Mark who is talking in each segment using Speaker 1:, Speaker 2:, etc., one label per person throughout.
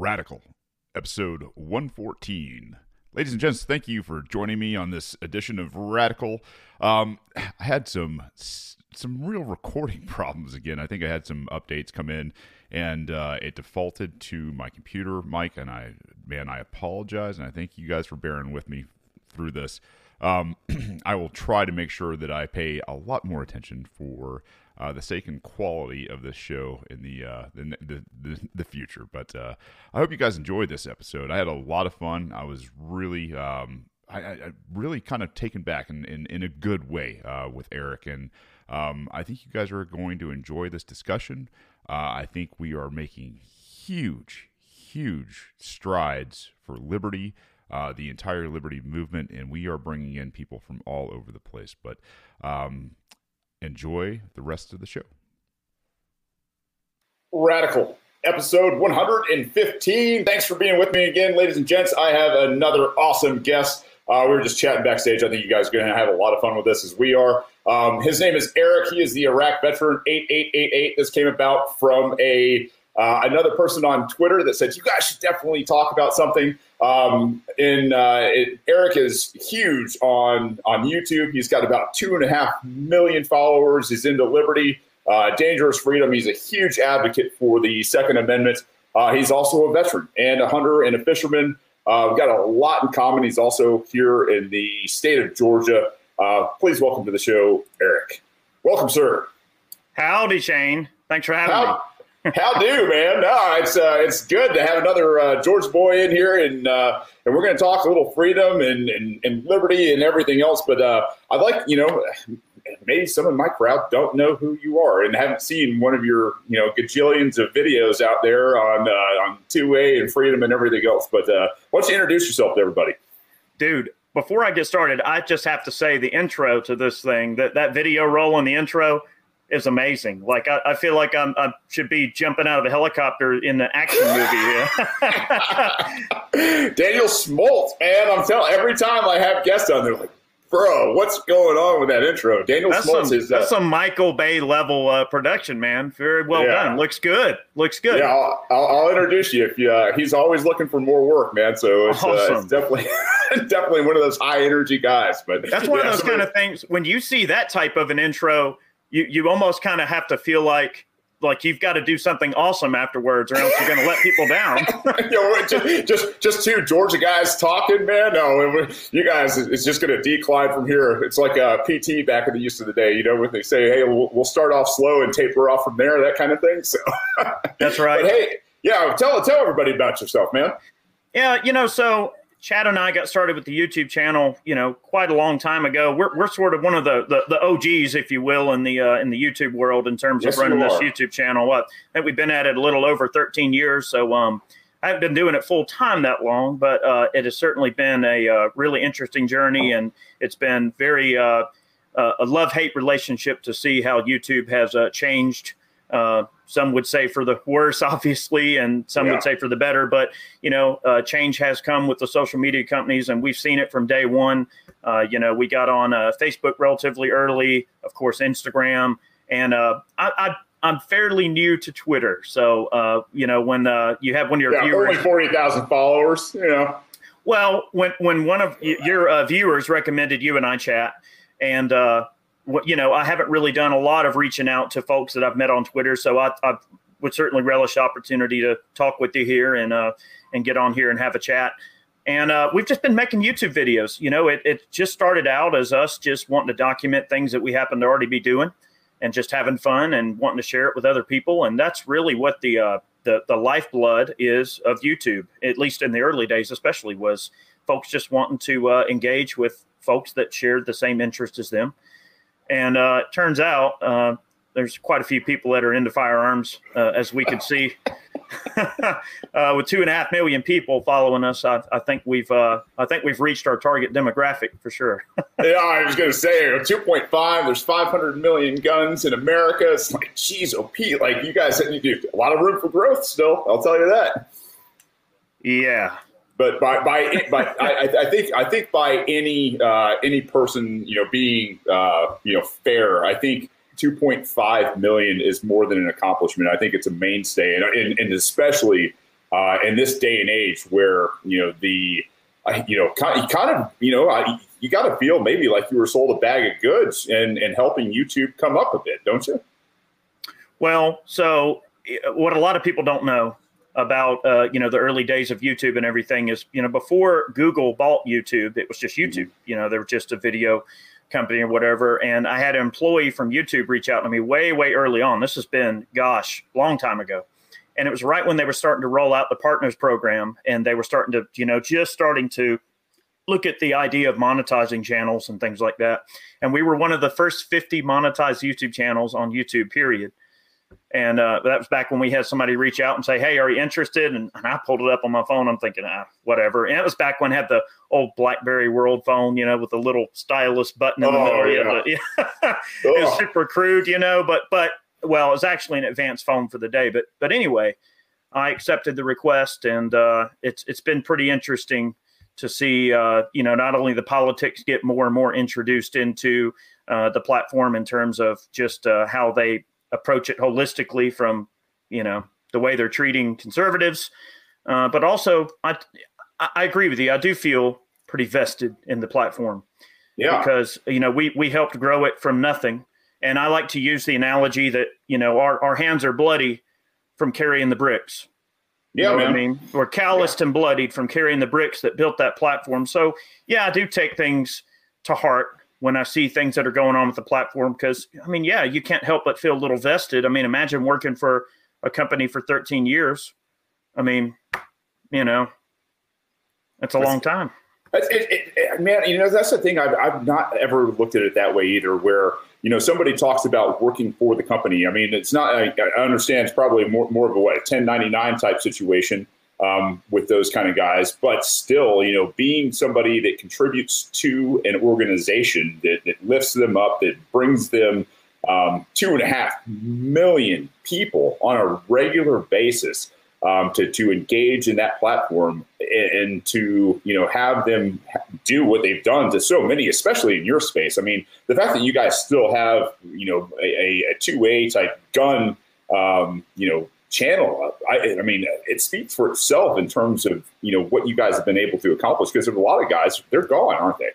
Speaker 1: Radical, episode 114. Ladies and gents, thank you for joining me on this edition of Radical. Um, I had some some real recording problems again. I think I had some updates come in, and uh, it defaulted to my computer mic. And I, man, I apologize, and I thank you guys for bearing with me through this. Um, I will try to make sure that I pay a lot more attention for uh, the sake and quality of this show in the uh, the, the, the, the, future. But uh, I hope you guys enjoyed this episode. I had a lot of fun. I was really um, I, I, really kind of taken back in, in, in a good way uh, with Eric. And um, I think you guys are going to enjoy this discussion. Uh, I think we are making huge, huge strides for liberty. Uh, the entire liberty movement, and we are bringing in people from all over the place. But um, enjoy the rest of the show.
Speaker 2: Radical, episode 115. Thanks for being with me again, ladies and gents. I have another awesome guest. Uh, we were just chatting backstage. I think you guys are going to have a lot of fun with this as we are. Um, his name is Eric. He is the Iraq veteran 8888. This came about from a uh, another person on Twitter that said you guys should definitely talk about something. Um, and uh, it, Eric is huge on on YouTube. He's got about two and a half million followers. He's into liberty, uh, dangerous freedom. He's a huge advocate for the Second Amendment. Uh, he's also a veteran and a hunter and a fisherman. Uh, we've got a lot in common. He's also here in the state of Georgia. Uh, please welcome to the show, Eric. Welcome, sir.
Speaker 3: Howdy, Shane. Thanks for having How- me.
Speaker 2: How do, man? No, it's uh, it's good to have another uh, George boy in here, and uh, and we're going to talk a little freedom and, and, and liberty and everything else. But uh, I'd like, you know, maybe some of my crowd don't know who you are and haven't seen one of your, you know, gajillions of videos out there on uh, on two A and freedom and everything else. But uh, why don't you introduce yourself to everybody,
Speaker 3: dude? Before I get started, I just have to say the intro to this thing that that video roll in the intro is amazing. Like I, I feel like I'm, I should be jumping out of a helicopter in the action
Speaker 2: movie. Daniel Smoltz, man, I'm telling. Every time I have guests on, they're like, "Bro, what's going on with that intro?" Daniel that's Smoltz
Speaker 3: some,
Speaker 2: is
Speaker 3: uh, that's some Michael Bay level uh, production, man. Very well yeah. done. Looks good. Looks good.
Speaker 2: Yeah, I'll, I'll, I'll introduce you. If you, uh, he's always looking for more work, man. So it's, awesome. it's definitely. definitely one of those high energy guys, but
Speaker 3: that's one yeah, of those kind of things. When you see that type of an intro, you you almost kind of have to feel like like you've got to do something awesome afterwards, or else you're going to let people down.
Speaker 2: just, just, just two Georgia guys talking, man. No, you guys, it's just going to decline from here. It's like uh, a PT back in the use of the day, you know, when they say, "Hey, we'll, we'll start off slow and taper off from there," that kind of thing. So
Speaker 3: that's right.
Speaker 2: But hey, yeah, tell tell everybody about yourself, man.
Speaker 3: Yeah, you know, so Chad and I got started with the YouTube channel, you know, quite a long time ago. We're, we're sort of one of the, the, the OGs, if you will, in the uh, in the YouTube world in terms yes, of running this YouTube channel. What I think we've been at it a little over 13 years, so um, I haven't been doing it full time that long, but uh, it has certainly been a uh, really interesting journey, and it's been very uh, uh, a love hate relationship to see how YouTube has uh, changed uh, some would say for the worse, obviously, and some yeah. would say for the better. But you know, uh, change has come with the social media companies, and we've seen it from day one. Uh, you know, we got on uh, Facebook relatively early, of course, Instagram, and uh, I, I am fairly new to Twitter. So, uh, you know, when uh, you have one of your
Speaker 2: yeah,
Speaker 3: viewers,
Speaker 2: only forty thousand followers, you know.
Speaker 3: Well, when when one of your uh, viewers recommended you and I chat, and uh, you know, I haven't really done a lot of reaching out to folks that I've met on Twitter, so I, I would certainly relish opportunity to talk with you here and uh, and get on here and have a chat. And uh, we've just been making YouTube videos. You know, it, it just started out as us just wanting to document things that we happen to already be doing and just having fun and wanting to share it with other people. And that's really what the uh, the the lifeblood is of YouTube, at least in the early days, especially was folks just wanting to uh, engage with folks that shared the same interest as them and uh, it turns out uh, there's quite a few people that are into firearms, uh, as we could see. Uh, with two and a half million people following us, I, I think we've uh, I think we've reached our target demographic for sure.
Speaker 2: yeah, I was going to say 2.5. There's 500 million guns in America. It's like, geez, oh Pete, like you guys have a lot of room for growth still. I'll tell you that.
Speaker 3: Yeah,
Speaker 2: but by by, by I, I, think I think by any uh, any person you know being uh, you know fair, I think 2.5 million is more than an accomplishment. I think it's a mainstay, and, and, and especially uh, in this day and age where you know the uh, you know kind, kind of you know I, you got to feel maybe like you were sold a bag of goods and and helping YouTube come up a bit, don't you?
Speaker 3: Well, so what a lot of people don't know about uh, you know the early days of YouTube and everything is you know before Google bought YouTube, it was just YouTube. Mm-hmm. You know, they were just a video company or whatever. And I had an employee from YouTube reach out to me way, way early on. This has been, gosh, long time ago. And it was right when they were starting to roll out the partners program and they were starting to, you know, just starting to look at the idea of monetizing channels and things like that. And we were one of the first 50 monetized YouTube channels on YouTube, period. And uh, that was back when we had somebody reach out and say, "Hey, are you interested?" And, and I pulled it up on my phone. I'm thinking, ah, whatever. And it was back when I had the old BlackBerry World phone, you know, with the little stylus button in the
Speaker 2: Oh,
Speaker 3: middle.
Speaker 2: yeah.
Speaker 3: Yeah. it was super crude, you know. But but well, it was actually an advanced phone for the day. But but anyway, I accepted the request, and uh, it's it's been pretty interesting to see, uh, you know, not only the politics get more and more introduced into uh, the platform in terms of just uh, how they approach it holistically from, you know, the way they're treating conservatives, uh, but also I I agree with you. I do feel pretty vested in the platform.
Speaker 2: Yeah,
Speaker 3: because you know we we helped grow it from nothing. And i like to use the analogy that you know our, our hands are bloody from carrying the bricks. You
Speaker 2: yeah,
Speaker 3: know what i mean? We're calloused and bloodied from carrying the bricks that built that platform. So yeah i do take things to heart when i see things that are going on with the platform because i mean yeah you can't help but feel a little vested i mean imagine working for a company for 13 years i mean you know that's a
Speaker 2: That's-
Speaker 3: long time
Speaker 2: It, it, it, man, you know that's the thing. I've, I've not ever looked at it that way either. Where you know somebody talks about working for the company. I mean, it's not. I, I understand it's probably more more of a what a ten ninety nine type situation um, with those kind of guys. But still, you know, being somebody that contributes to an organization that, that lifts them up, that brings them um, two and a half million people on a regular basis um, to to engage in that platform and, and to you know have them do what they've done to so many, especially in your space. I mean, the fact that you guys still have you know a, a two-way type gun, um, you know. Channel, I, I mean, it speaks for itself in terms of you know what you guys have been able to accomplish. Because there's a lot of guys, they're gone, aren't they?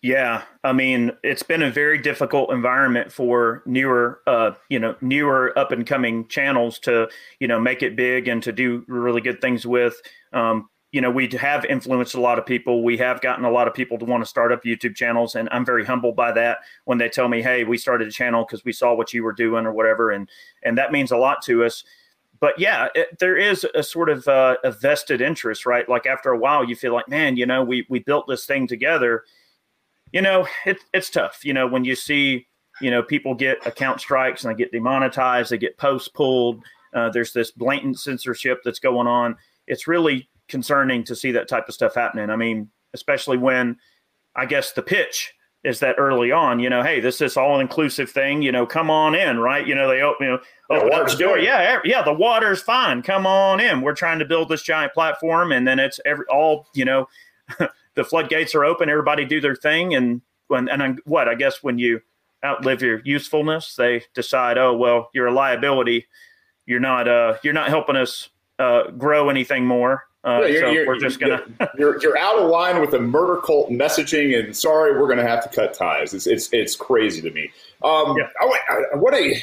Speaker 3: Yeah, I mean, it's been a very difficult environment for newer, uh, you know, newer up and coming channels to, you know, make it big and to do really good things with. Um, you know, we have influenced a lot of people. We have gotten a lot of people to want to start up YouTube channels, and I'm very humbled by that when they tell me, "Hey, we started a channel because we saw what you were doing or whatever," and and that means a lot to us. But yeah, it, there is a sort of uh, a vested interest, right? Like after a while, you feel like, man, you know, we we built this thing together you know, it, it's tough. You know, when you see, you know, people get account strikes and they get demonetized, they get posts pulled. Uh, there's this blatant censorship that's going on. It's really concerning to see that type of stuff happening. I mean, especially when I guess the pitch is that early on, you know, hey, this is all inclusive thing, you know, come on in, right? You know, they open, you know,
Speaker 2: Yeah,
Speaker 3: open up
Speaker 2: water's
Speaker 3: the door.
Speaker 2: good.
Speaker 3: Yeah, yeah, the water's fine. Come on in. We're trying to build this giant platform, and then it's every all, you know, the floodgates are open. Everybody do their thing, and when and then what? I guess when you outlive your usefulness, they decide, oh well, you're a liability. You're not. Uh, you're not helping us uh, grow anything more. Uh,
Speaker 2: Yeah, you're-
Speaker 3: so
Speaker 2: you're-
Speaker 3: we're just gonna.
Speaker 2: you're you're out of line with the murder cult messaging, and sorry, we're going to have to cut ties. It's it's it's crazy to me. Um,
Speaker 3: Yeah.
Speaker 2: I, I, what a,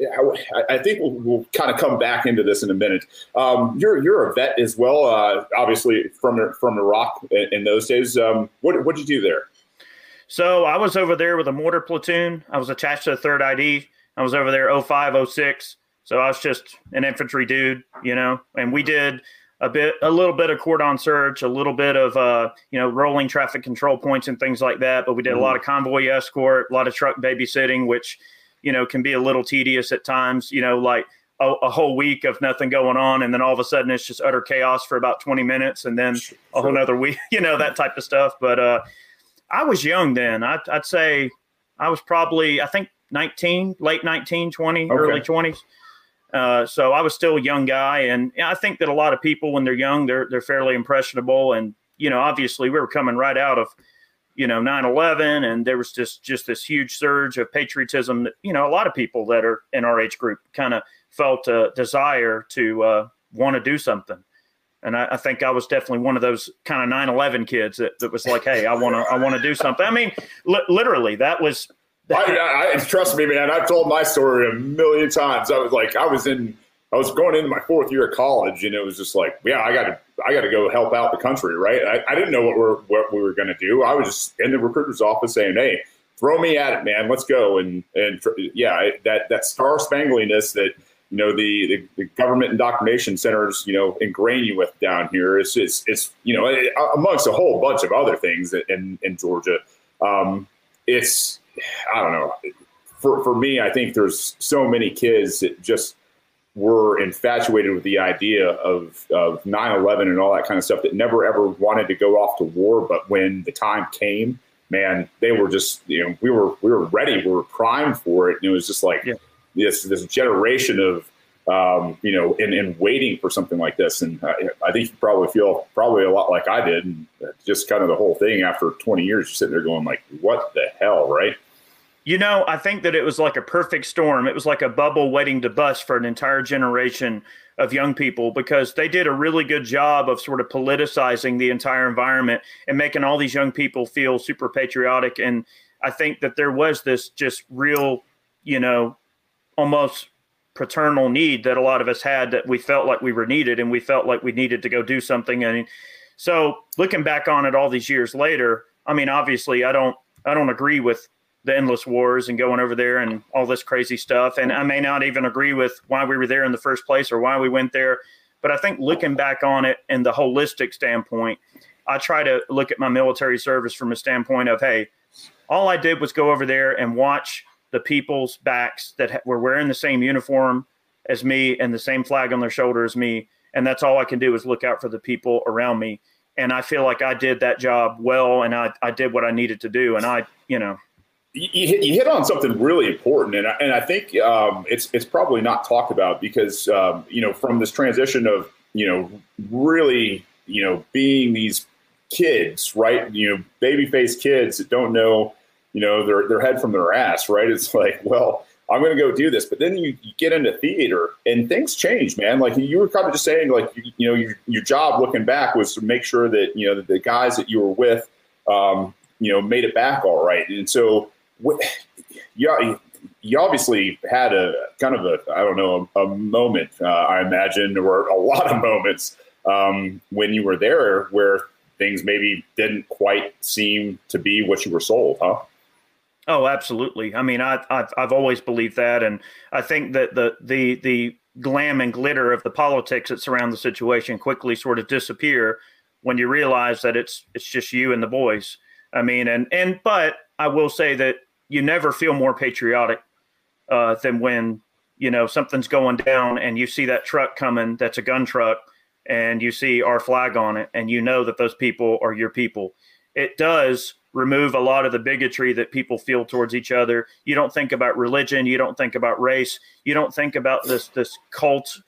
Speaker 2: I, I think we'll, we'll kind of come back into this in a minute. Um, you're you're a vet as well, uh, obviously from from Iraq in, in those days. Um, what what did you do there?
Speaker 3: So I was over there with a mortar platoon. I was attached to the third ID. I was over there 05, 06. So I was just an infantry dude, you know, and we did a bit, a little bit of cordon search, a little bit of, uh, you know, rolling traffic control points and things like that. But we did a lot of convoy escort, a lot of truck babysitting, which, you know, can be a little tedious at times, you know, like a, a whole week of nothing going on. And then all of a sudden it's just utter chaos for about 20 minutes. And then a whole nother week, you know, that type of stuff. But, uh, I was young then. I'd, I'd say I was probably, I think 19, late 19, 20,
Speaker 2: Okay.
Speaker 3: early 20s. Uh, so I was still a young guy. And I think that a lot of people, when they're young, they're, they're fairly impressionable. And, you know, obviously we were coming right out of, you know, 9 11, and there was just, just this huge surge of patriotism that, you know, a lot of people that are in our age group kind of felt a desire to, uh, want to do something. And I, I, think I was definitely one of those kind of 9/11 kids that, that was like, "Hey, I want to, I want to do something." I mean, li- literally, that was.
Speaker 2: I, I, trust me, man. I've told my story a million times. I was like, I was in, I was going into my fourth year of college, and it was just like, yeah, I got to, I got to go help out the country, right? I, I didn't know what we're, what we were going to do. I was just in the recruiter's office saying, "Hey, throw me at it, man. Let's go." And and yeah, that that star spangliness that you know the, the, the, government indoctrination centers you know ingrain you with down here is it's, it's you know amongst a whole bunch of other things in in Georgia. Um, it's I don't know. For for me, I think there's so many kids that just were infatuated with the idea of of 9/11 and all that kind of stuff that never ever wanted to go off to war, but when the time came, man, they were just you know we were we were ready, we were primed for it, and it was just like. Yeah this this generation of um, you know, in, in waiting for something like this. And I, I, think you probably feel probably a lot like I did, and just kind of the whole thing after 20 years, you're sitting there going like, what the hell, right?
Speaker 3: You know, I think that it was like a perfect storm. It was like a bubble waiting to bust for an entire generation of young people because they did a really good job of sort of politicizing the entire environment and making all these young people feel super patriotic. And I think that there was this just real, you know, almost paternal need that a lot of us had that we felt like we were needed and we felt like we needed to go do something and so looking back on it all these years later i mean obviously i don't i don't agree with the endless wars and going over there and all this crazy stuff and i may not even agree with why we were there in the first place or why we went there but i think looking back on it in the holistic standpoint i try to look at my military service from a standpoint of hey all i did was go over there and watch the people's backs that were wearing the same uniform as me and the same flag on their shoulder as me. And that's all I can do is look out for the people around me. And I feel like I did that job well and I, I did what I needed to do. And I, you know,
Speaker 2: you hit, you hit on something really important, and I, and I think um, it's it's probably not talked about because um, you know from this transition of you know really you know being these kids, right? You know, baby faced kids that don't know you know, their their head from their ass, right? It's like, well, I'm going to go do this, but then you, you, get into theater and things change, man. Like you were kind of just saying, like you, you know, your, your job looking back was to make sure that you know that the guys that you were with, um, you know, made it back all right. And so, yeah, you obviously had a kind of a I don't know a, a moment, uh, I imagine, or a lot of moments um, when you were there where things maybe didn't quite seem to be what you were sold, huh?
Speaker 3: Oh, absolutely. I mean, I, I've, I've always believed that, and I think that the the the glam and glitter of the politics that surround the situation quickly sort of disappear when you realize that it's it's just you and the boys. I mean, and and but I will say that you never feel more patriotic uh, than when you know something's going down and you see that truck coming. That's a gun truck, and you see our flag on it, and you know that those people are your people. It does remove a lot of the bigotry that people feel towards each other. You don't think about religion, you don't think about race, you don't think about this this cult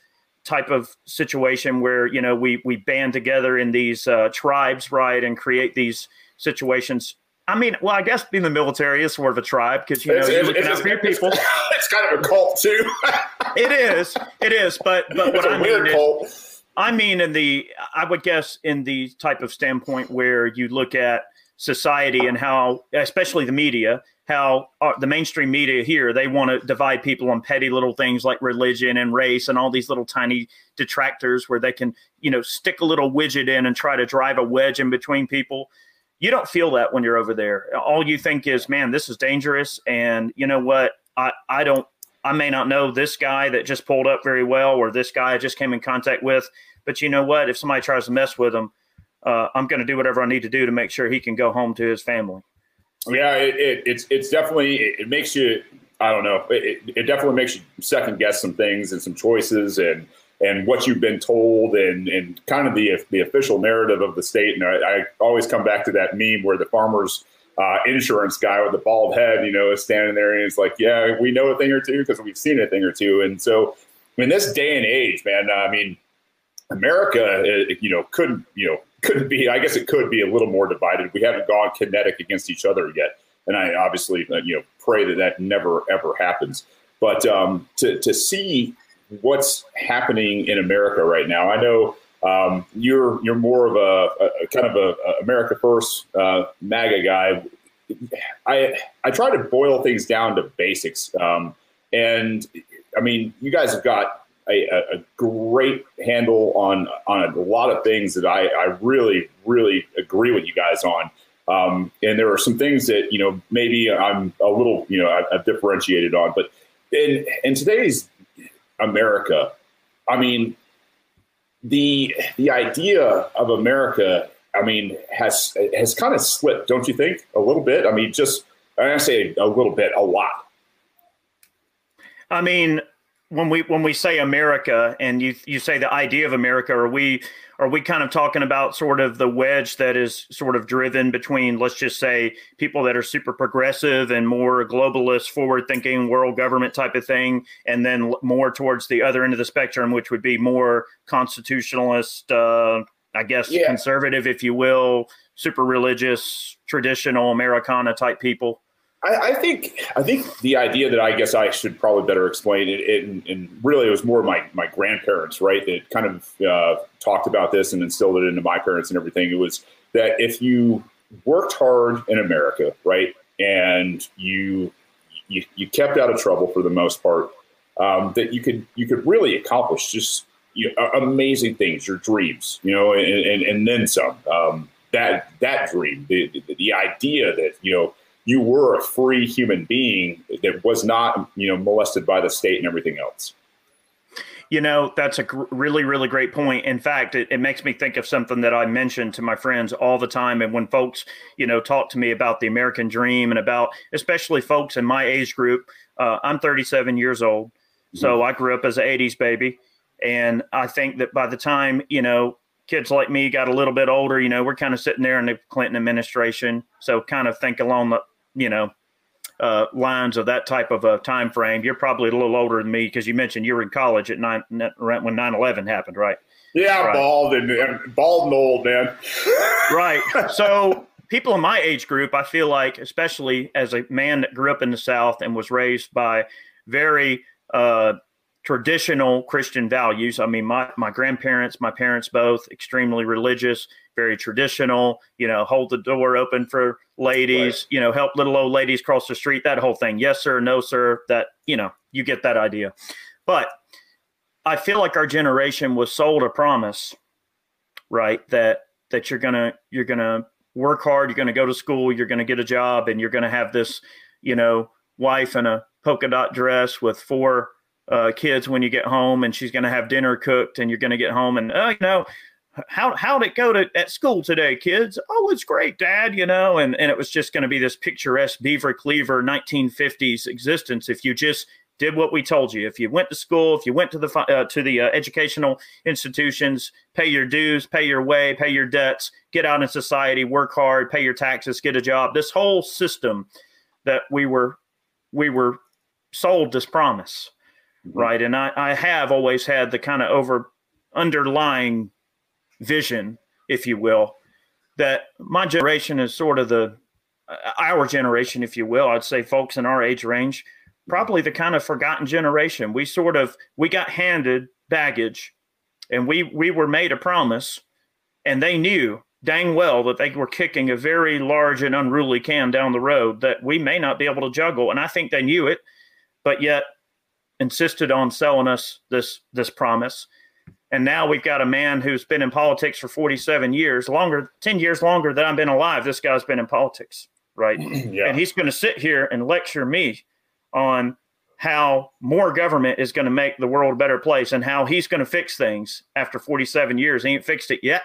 Speaker 3: type of situation where you know we we band together in these uh, tribes, right, and create these situations. I mean, well, I guess being the military is sort of a tribe because you know it's, you're looking out for your people.
Speaker 2: It's kind of a cult too.
Speaker 3: it is, it is, but but what I mean is, I mean in the I would guess in the type of standpoint where you look at society and how, especially the media, how uh, the mainstream media here they want to divide people on petty little things like religion and race and all these little tiny detractors where they can you know stick a little widget in and try to drive a wedge in between people you don't feel that when you're over there. All you think is man this is dangerous. And you know what? I i don't i may not know this guy that just pulled up very well or this guy i just came in contact with but you know what? If somebody tries to mess with him, uh, I'm going to do whatever I need to do to make sure he can go home to his family.
Speaker 2: Yeah, it, it, it's it's definitely it, makes you I don't know it, it definitely makes you second guess some things and some choices and and what you've been told and and kind of the the official narrative of the state. And I, I always come back to that meme where the farmers. Uh, insurance guy with the bald head, you know, is standing there and he's like, "Yeah, we know a thing or two because we've seen a thing or two. And so, in this day and age, man, I mean, America, uh, you know, couldn't, you know, couldn't be, I guess it could be a little more divided. We haven't gone kinetic against each other yet. And I obviously, uh, you know, pray that that never, ever happens. But um, to, to see what's happening in America right now. I know um, you're you're more of a, a kind of a, a America First uh, MAGA guy. I I try to boil things down to basics, um, and I mean, you guys have got a, a, great handle on on a lot of things that I, I really really agree with you guys on. Um, and there are some things that you know maybe I'm a little you know I've, I've differentiated on, but in in today's America, I mean the the idea of America, I mean, has has kind of slipped, don't you think? A little bit. I mean, just I say a little bit, a lot.
Speaker 3: I mean, when we when we say America and you you say the idea of America, are we are we kind of talking about sort of the wedge that is sort of driven between let's just say people that are super progressive and more globalist, forward thinking world government type of thing, and then more towards the other end of the spectrum, which would be more constitutionalist, uh, I guess yeah. conservative, if you will, super religious, traditional Americana type people.
Speaker 2: I, I, think I think the idea that I guess I should probably better explain it, it and, and, really it was more my my grandparents, right, that kind of uh, talked about this and instilled it into my parents and everything. It was that if you worked hard in America, right, and you you, you kept out of trouble for the most part, um, that you could you could really accomplish just you know, amazing things, your dreams, you know, and, and, and then some. Um, that that dream, the, the, the idea that you know you were a free human being that was not, you know, molested by the state and everything else.
Speaker 3: You know, that's a gr- really, really great point. In fact, it, it, makes me think of something that I mention to my friends all the time. And when folks, you know, talk to me about the American dream and about, especially folks in my age group, uh, I'm 37 years old. So mm-hmm. I grew up as an 80s baby. And I think that by the time, you know, kids like me got a little bit older, you know, we're kind of sitting there in the Clinton administration. So kind of think along the you know, uh, lines of that type of a time frame. You're probably a little older than me because you mentioned you were in college at nine when 9-11 happened, right?
Speaker 2: Yeah,
Speaker 3: right.
Speaker 2: bald and bald and old, man.
Speaker 3: right. So people in my age group, I feel like, especially as a man that grew up in the South and was raised by very uh, traditional Christian values. I mean, my my grandparents, my parents both extremely religious, very traditional. You know, hold the door open for ladies. Right. You know, help little old ladies cross the street. That whole thing. Yes, sir. No, sir. That you know, you get that idea. But I feel like our generation was sold a promise, right? That that you're gonna you're gonna work hard. You're gonna go to school. You're gonna get a job, and you're gonna have this, you know, wife in a polka dot dress with four uh, kids when you get home, and she's going to have dinner cooked, and you're going to get home, and oh, you know, how how'd it go to at school today, kids? Oh, it's great, Dad. You know, and and it was just going to be this picturesque Beaver Cleaver 1950s existence if you just did what we told you. If you went to school, if you went to the uh, to the uh, educational institutions, pay your dues, pay your way, pay your debts, get out in society, work hard, pay your taxes, get a job. This whole system that we were we were sold this promise mm-hmm. right? And I, I have always had the kind of over underlying vision, if you will, that my generation is sort of the uh, our generation, if you will. I'd say folks in our age range, probably the kind of forgotten generation. We sort of we got handed baggage, and we we were made a promise, and they knew dang well that they were kicking a very large and unruly can down the road that we may not be able to juggle. And I think they knew it, but yet insisted on selling us this this promise. And now we've got a man who's been in politics for 47 years, longer, 10 years longer than I've been alive. This guy's been in politics, right? yeah. And he's going to sit here and lecture me on how more government is going to make the world a better place and how he's going to fix things after 47 years. He ain't fixed it yet.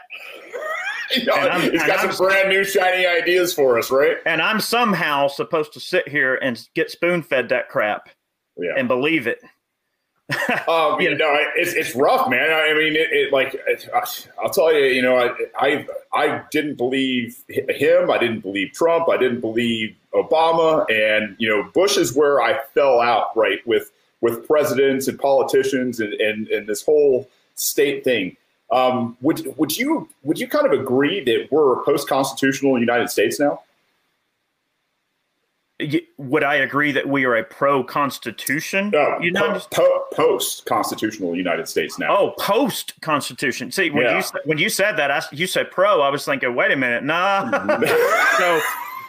Speaker 2: you know, he's got some I'm, brand new shiny ideas for us, right?
Speaker 3: And I'm somehow supposed to sit here and get spoon fed that crap yeah. and believe it.
Speaker 2: um, you know, it's, it's rough, man. I mean, it, it like it, I'll tell you, you know, I, I I didn't believe him. I didn't believe Trump. I didn't believe Obama, and you know, Bush is where I fell out right with with presidents and politicians and and, and this whole state thing. Um, would would you would you kind of agree that we're a post constitutional United States now?
Speaker 3: Would I agree that we are a pro Constitution?
Speaker 2: No, United po- po- post constitutional United States now.
Speaker 3: Oh, post Constitution. See, when yeah. you when you said that, I, you said pro. I was thinking, wait a minute, nah. so,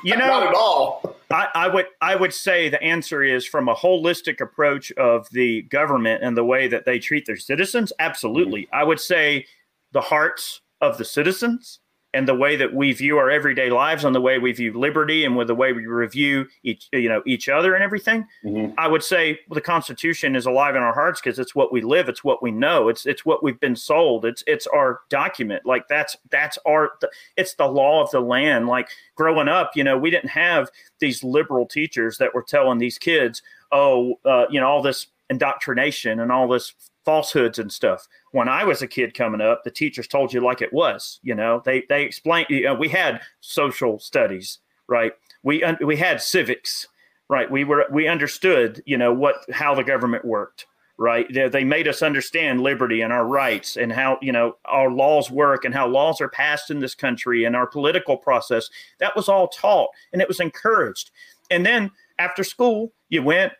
Speaker 3: you know,
Speaker 2: not at all.
Speaker 3: I, I would I would say the answer is from a holistic approach of the government and the way that they treat their citizens. Absolutely, mm-hmm. I would say the hearts of the citizens and the way that we view our everyday lives and the way we view liberty and with the way we review each you know each other and everything mm-hmm. i would say the constitution is alive in our hearts because it's what we live it's what we know it's it's what we've been sold it's it's our document like that's that's our it's the law of the land like growing up you know we didn't have these liberal teachers that were telling these kids oh uh, you know all this indoctrination and all this falsehoods and stuff. When I was a kid coming up, the teachers told you like it was. You know, they they explained. You know, we had social studies, right? We we had civics, right? We were we understood, you know, what how the government worked, right? They, they made us understand liberty and our rights and how you know our laws work and how laws are passed in this country and our political process. That was all taught and it was encouraged. And then after school, you went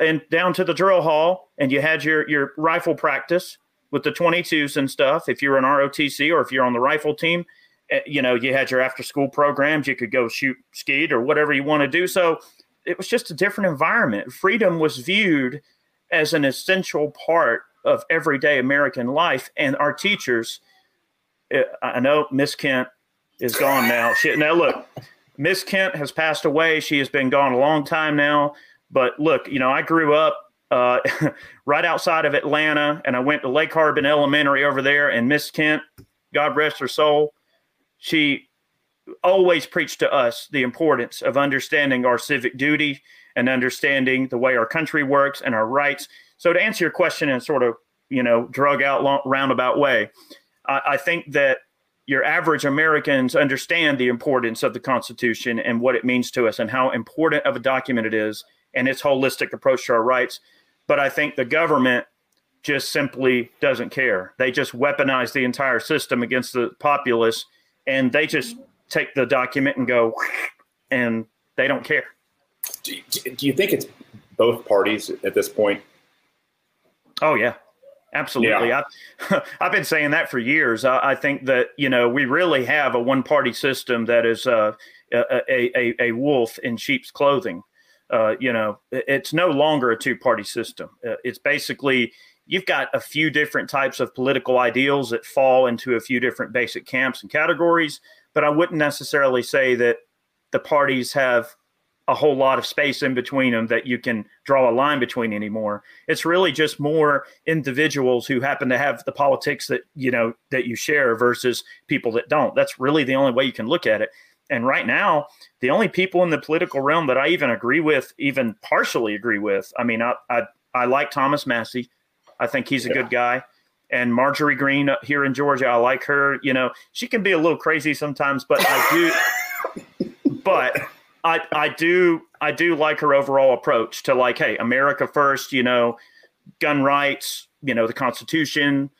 Speaker 3: and down to the drill hall and you had your your rifle practice with the 22s and stuff. If you're an ROTC or if you're on the rifle team eh, you know you had your after school programs. You could go shoot skeet or whatever you want to do. So it was just a different environment. Freedom was viewed as an essential part of everyday american life and our teachers eh, i know miss kent is gone now. She, now look miss kent has passed away. She has been gone a long time now but look, you know, I grew up uh, right outside of Atlanta, and I went to Lake Harbin Elementary over there. And Miss Kent, God rest her soul, she always preached to us the importance of understanding our civic duty and understanding the way our country works and our rights. So, to answer your question in sort of you know drug out long, roundabout way, I, I think that your average Americans understand the importance of the Constitution and what it means to us and how important of a document it is and its holistic approach to our rights. But I think the government just simply doesn't care. They just weaponize the entire system against the populace, and they just take the document and go, and they don't care.
Speaker 2: Do, do you think it's both parties at this point?
Speaker 3: Oh yeah, absolutely. Yeah. I, I've been saying that for years. I, I, think that you know we really have a one-party system that is uh, a, a, a wolf in sheep's clothing. Uh, you know, it's no longer a two party system. Uh, it's basically you've got a few different types of political ideals that fall into a few different basic camps and categories, but I wouldn't necessarily say that the parties have a whole lot of space in between them that you can draw a line between anymore. It's really just more individuals who happen to have the politics that you know that you share versus people that don't. That's really the only way you can look at it. And right now, the only people in the political realm that I even agree with, even partially agree with, I mean, I I, I like Thomas Massie. I think he's a yeah. good guy. And Marjorie Greene here in Georgia, I like her. You know, she can be a little crazy sometimes, but I do. but I I do I do like her overall approach to like, hey, America first. You know, gun rights. You know, the Constitution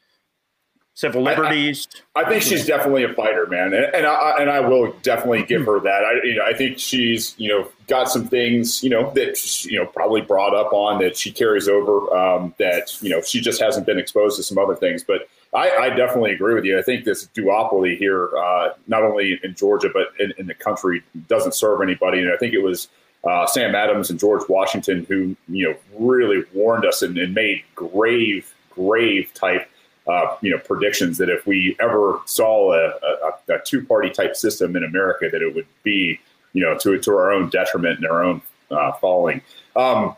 Speaker 3: civil liberties.
Speaker 2: I, I, I, think she's definitely a fighter, man, and, and I and I will definitely give her that. I you know I think she's you know got some things you know that she's, you know probably brought up on that she carries over um, that you know she just hasn't been exposed to some other things, but. I, I definitely agree with you. I think this duopoly here, uh, not only in Georgia but in, in, the country, doesn't serve anybody. And I think it was uh, Sam Adams and George Washington who you know really warned us and, and made grave, grave type uh, you know predictions that if we ever saw a, a, a two party type system in America, that it would be you know to to our own detriment and our own uh, falling. Um,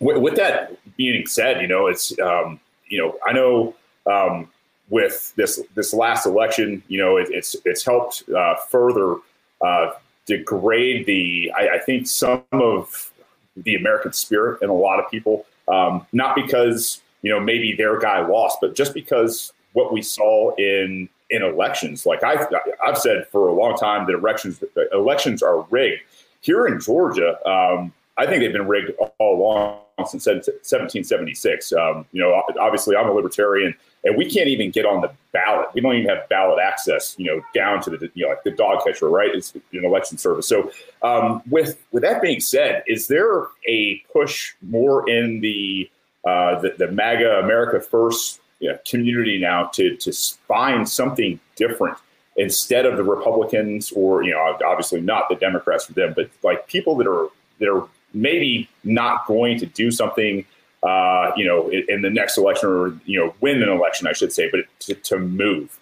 Speaker 2: with, with, that being said, you know it's um, you know I know um, with this this last election, you know it, it's it's helped uh, further uh, degrade the I, I, think some of the American spirit in a lot of people, um, not because you know, maybe their guy lost, but just because what we saw in in elections, like I've I've said for a long time that elections elections are rigged. Here in Georgia, um, I think they've been rigged all along since 1776. Um, you know, obviously I'm a libertarian, and we can't even get on the ballot. We don't even have ballot access, you know, down to the you know like the dog catcher, right? It's an election service. So um, with with that being said, is there a push more in the uh, the, the MAGA America First you know, community now to to find something different instead of the Republicans or you know obviously not the Democrats for them, but like people that are that are maybe not going to do something uh, you know, in, in, the next election or, you know, win an election, I should say, but to, to move?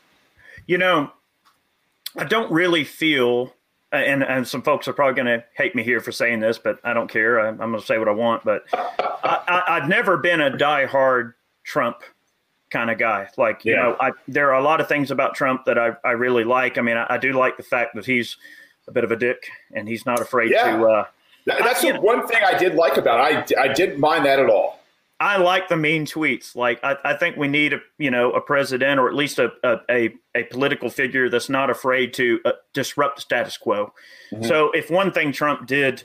Speaker 3: You know, I don't really feel, and, and some folks are probably going to hate me here for saying this, but I don't care. I, am going to say what I want. But I, have never been a die-hard Trump kind of guy. Like, you yeah. know, I, there are a lot of things about Trump that I, I really like. I mean, I, I, do like the fact that he's a bit of a dick and he's not afraid yeah. to. Uh,
Speaker 2: That's the one thing I did like about it. I, I didn't mind that at all.
Speaker 3: I like the mean tweets. Like I, I think we need a you know a president or at least a a, a, political figure that's not afraid to uh, disrupt the status quo. Mm-hmm. So if one thing Trump did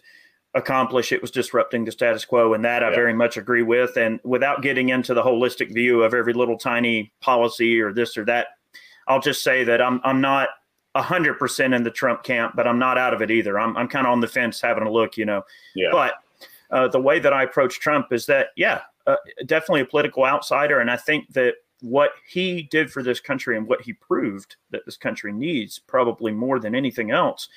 Speaker 3: accomplish, it was disrupting the status quo, and that I very much agree with. And without getting into the holistic view of every little tiny policy or this or that, I'll just say that I'm I'm not hundred percent in the Trump camp, but I'm not out of it either. I'm I'm kind of on the fence, having a look, you know. Yeah. But uh, the way that I approach Trump is that, yeah, uh, definitely a political outsider. And I think that what he did for this country and what he proved that this country needs, probably more than anything else,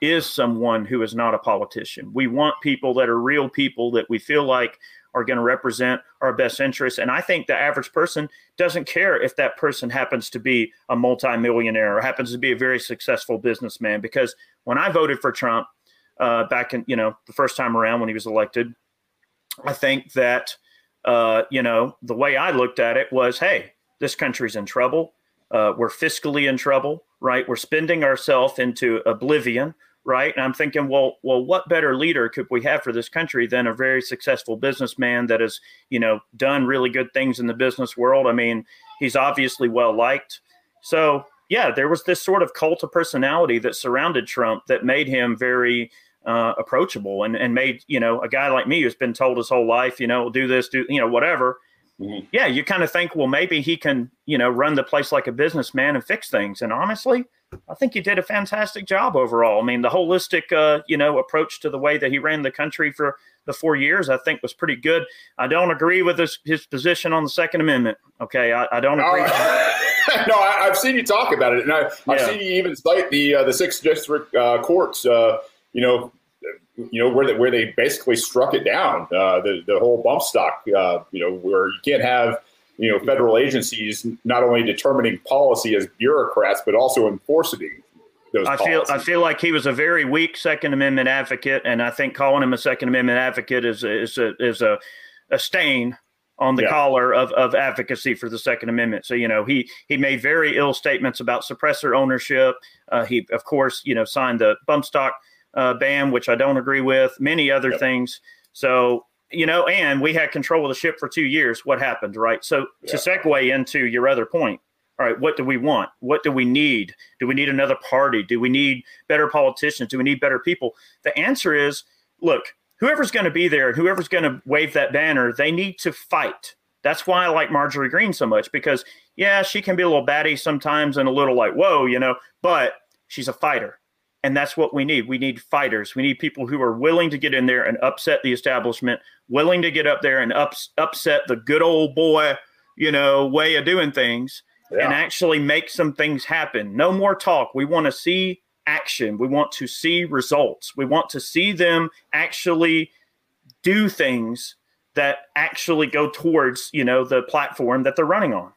Speaker 3: is someone who is not a politician. We want people that are real people that we feel like are going to represent our best interests. And I think the average person doesn't care if that person happens to be a multimillionaire or happens to be a very successful businessman. Because when I voted for Trump uh, back in, you know, the first time around when he was elected, I think that uh, you know, the way I looked at it was, hey, this country's in trouble. Uh, we're fiscally in trouble, right? We're spending ourselves into oblivion, right? And I'm thinking, well, well, what better leader could we have for this country than a very successful businessman that has, you know, done really good things in the business world? I mean, he's obviously well liked. So yeah, there was this sort of cult of personality that surrounded Trump that made him very uh, approachable and, and made, you know, a guy like me who's been told his whole life, you know, do this, do, you know, whatever. Mm-hmm. Yeah, you kind of think, well, maybe he can, you know, run the place like a businessman and fix things. And honestly, I think he did a fantastic job overall. I mean, the holistic, uh, you know, approach to the way that he ran the country for the four years, I think was pretty good. I don't agree with his, his position on the Second Amendment. Okay, I, I don't agree.
Speaker 2: no, I, have seen you talk about it, and I, have seen you even cite the uh, the sixth district uh, courts uh, you know, you know where they, where they basically struck it down. Uh, the the whole bump stock, uh, you know, where you can't have you know federal agencies not only determining policy as bureaucrats but also enforcing those.
Speaker 3: I
Speaker 2: policies.
Speaker 3: feel I feel like he was a very weak Second Amendment advocate, and I think calling him a Second Amendment advocate is a, is a, is a, a stain on the yeah. collar of, of advocacy for the Second Amendment. So you know he he made very ill statements about suppressor ownership. Uh, he of course you know signed the bump stock uh, ban, which I don't agree with, many other yep. things. So, you know, and we had control of the ship for two years. What happened, right? So, to segue into your other point, all right, what do we want? What do we need? Do we need another party? Do we need better politicians? Do we need better people? The answer is look, whoever's going to be there and whoever's going to wave that banner, they need to fight. That's why I like Marjorie Greene so much because, yeah, she can be a little batty sometimes and a little like, whoa, you know, but she's a fighter. And that's what we need. We need fighters. We need people who are willing to get in there and upset the establishment, willing to get up there and ups, upset the good old boy, you know, way of doing things yeah. and actually make some things happen. No more talk. We want to see action. We want to see results. We want to see them actually do things that actually go towards, you know, the platform that they're running on.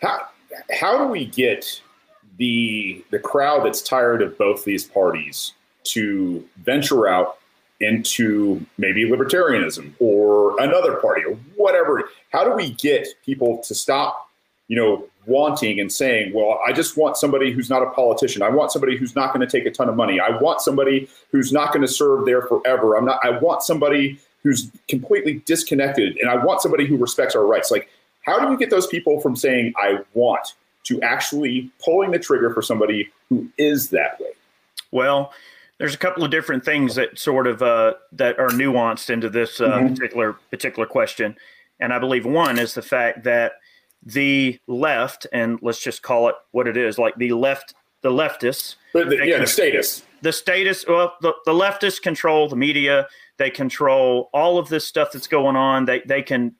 Speaker 2: How how do we get the the crowd that's tired of both these parties to venture out into maybe libertarianism or another party or whatever. How do we get people to stop, you know, wanting and saying, well, I just want somebody who's not a politician. I want somebody who's not going to take a ton of money. I want somebody who's not going to serve there forever. I'm not I want somebody who's completely disconnected and I want somebody who respects our rights. Like how do we get those people from saying I want to actually pulling the trigger for somebody who is that way?
Speaker 3: Well, there's a couple of different things that sort of uh, that are nuanced into this uh, mm-hmm. particular particular question, and I believe one is the fact that the left, and let's just call it what it is, like the left, the leftists.
Speaker 2: But the, yeah, the status.
Speaker 3: The status. Well, the, the leftists control the media. They control all of this stuff that's going on. They they can.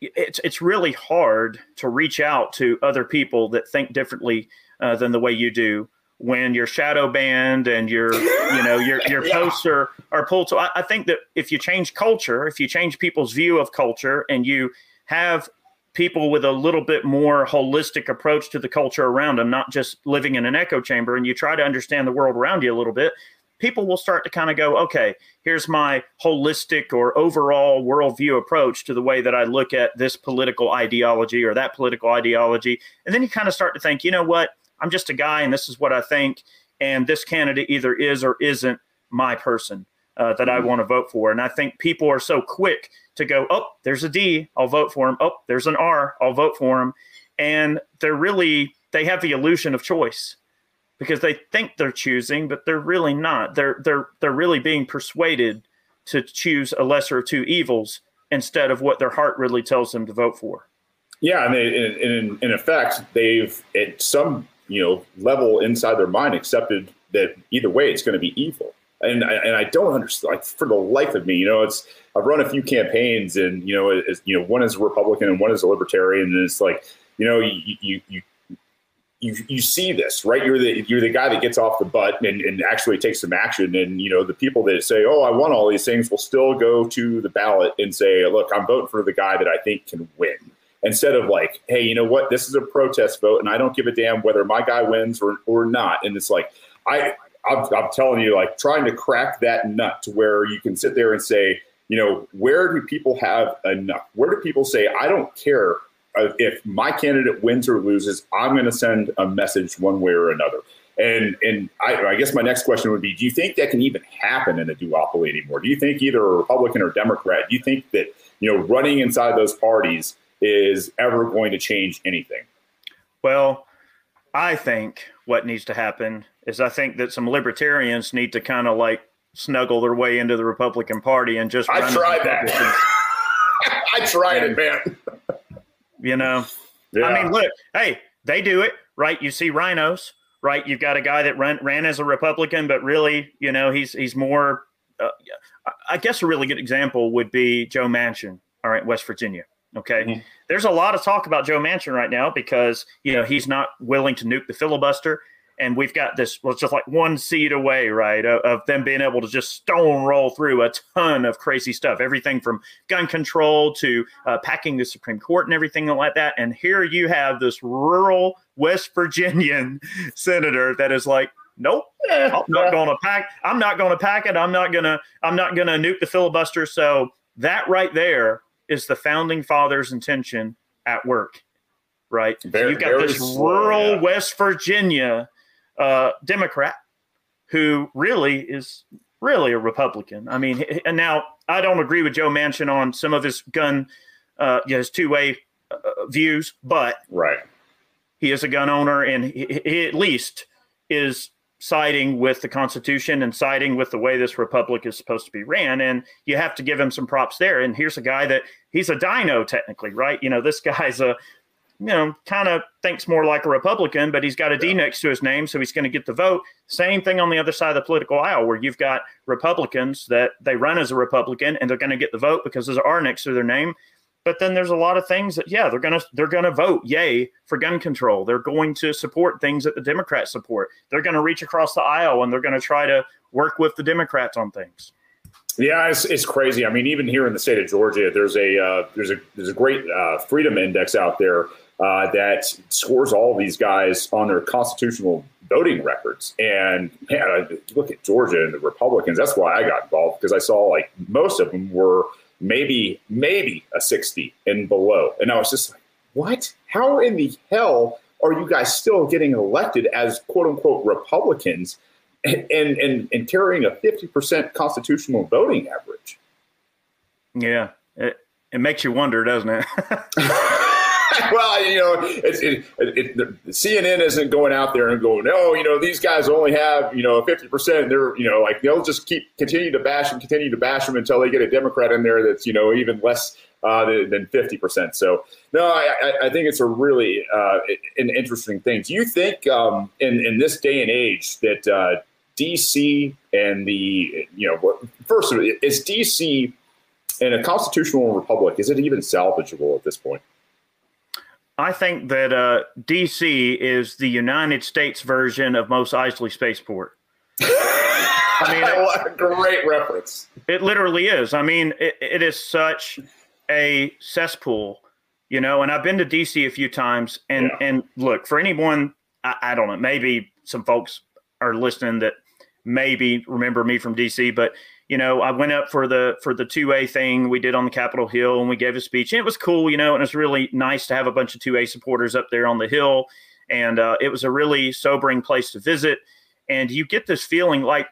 Speaker 3: It's it's really hard to reach out to other people that think differently uh, than the way you do when you're shadow banned and your you know your your yeah. posts are are pulled. So I, I think that if you change culture, if you change people's view of culture, and you have people with a little bit more holistic approach to the culture around them, not just living in an echo chamber, and you try to understand the world around you a little bit, people will start to kind of go, okay, here's my holistic or overall worldview approach to the way that I look at this political ideology or that political ideology. And then you kind of start to think, you know what? I'm just a guy and this is what I think. And this candidate either is or isn't my person uh, that I mm-hmm. want to vote for. And I think people are so quick to go, oh, there's a D, I'll vote for him. Oh, there's an R, I'll vote for him. And they're really, they have the illusion of choice because they think they're choosing, but they're really not. They're, they're, they're really being persuaded to choose a lesser of two evils instead of what their heart really tells them to vote for.
Speaker 2: Yeah, and they, in, in, in effect, they've at some you know level inside their mind accepted that either way it's going to be evil and I, and I don't understand like for the life of me you know it's I've run a few campaigns and you know it's, you know one is a Republican and one is a Libertarian and it's like you know you you you you, you see this right you're the you're the guy that gets off the butt and, and actually takes some action and you know the people that say oh I want all these things will still go to the ballot and say look I'm voting for the guy that I think can win instead of like, hey, you know what, this is a protest vote, and I don't give a damn whether my guy wins or or not. And it's like, I, I'm, I'm telling you, like trying to crack that nut to where you can sit there and say, you know, where do people have enough? Where do people say, I don't care Uh, if my candidate wins or loses, I'm going to send a message one way or another. And and I, I, guess my next question would be: Do you think that can even happen in a duopoly anymore? Do you think either a Republican or Democrat? Do you think that you know running inside those parties is ever going to change anything?
Speaker 3: Well, I think what needs to happen is I think that some libertarians need to kind of like snuggle their way into the Republican Party and just.
Speaker 2: I tried that. I tried and, it, man.
Speaker 3: You know, yeah. I mean, look, hey, they do it right. You see rhinos, right? You've got a guy that ran ran as a Republican, but really, you know, he's he's more. Uh, I guess a really good example would be Joe Manchin, all right, West Virginia. Okay. Mm-hmm. There's a lot of talk about Joe Manchin right now because, you know, he's not willing to nuke the filibuster. And we've got this, well, it's just like one seat away, right, of, of them being able to just stone roll through a ton of crazy stuff, everything from gun control to uh, packing the Supreme Court and everything like that. And here you have this rural West Virginian senator that is like, nope, I'm not going to pack. I'm not going to pack it. I'm not going to. I'm not going to nuke the filibuster. So that right there is the founding fathers' intention at work, right? Very, so you've got this slow, rural yeah. West Virginia uh, Democrat who really is really a Republican. I mean, and now I don't agree with Joe Manchin on some of his gun, uh, his two way uh, views, but
Speaker 2: right,
Speaker 3: he is a gun owner, and he, he at least is siding with the Constitution and siding with the way this republic is supposed to be ran. And you have to give him some props there. And here's a guy that he's a dino, technically, right? You know, this guy's a, you know, kind of thinks more like a Republican, but he's got a D next to his name, so he's going to get the vote. Same thing on the other side of the political aisle, where you've got Republicans that they run as a Republican and they're going to get the vote because there's an R next to their name. But then there's a lot of things that yeah, they're gonna they're gonna vote yay for gun control. They're going to support things that the Democrats support. They're going to reach across the aisle and they're going to try to work with the Democrats on things.
Speaker 2: Yeah, it's, it's crazy. I mean, even here in the state of Georgia, there's a uh, there's a there's a great uh, freedom index out there uh, that scores all these guys on their constitutional voting records. And man, look at Georgia and the Republicans. That's why I got involved because I saw like most of them were maybe maybe a 60 and below. And I was just like, what? How in the hell are you guys still getting elected as quote unquote Republicans and and, and carrying a 50% constitutional voting average?
Speaker 3: Yeah. It, it makes you wonder, doesn't it?
Speaker 2: well, you know, it, it, the CNN isn't going out there and going, no, you know, these guys only have, you know, 50%. They're, you know, like they'll just keep continue to bash them, continue to bash them until they get a Democrat in there that's, you know, even less uh, than fifty percent. So no, I, I, think it's a really uh, an interesting thing. Do you think um, in in this day and age that uh, DC and the you know first is DC in a constitutional republic is it even salvageable at this point?
Speaker 3: I think that uh, DC is the United States version of Mos Eisley Spaceport.
Speaker 2: I mean, what a great reference.
Speaker 3: It literally is. I mean, it, it is such a cesspool, you know. And I've been to DC a few times, and yeah. and look for anyone. I, I don't know. Maybe some folks are listening that maybe remember me from DC, but you know, I went up for the for the two A thing we did on the Capitol Hill, and we gave a speech, and it was cool, you know, and it was really nice to have a bunch of two A supporters up there on the hill, and uh, it was a really sobering place to visit, and you get this feeling like.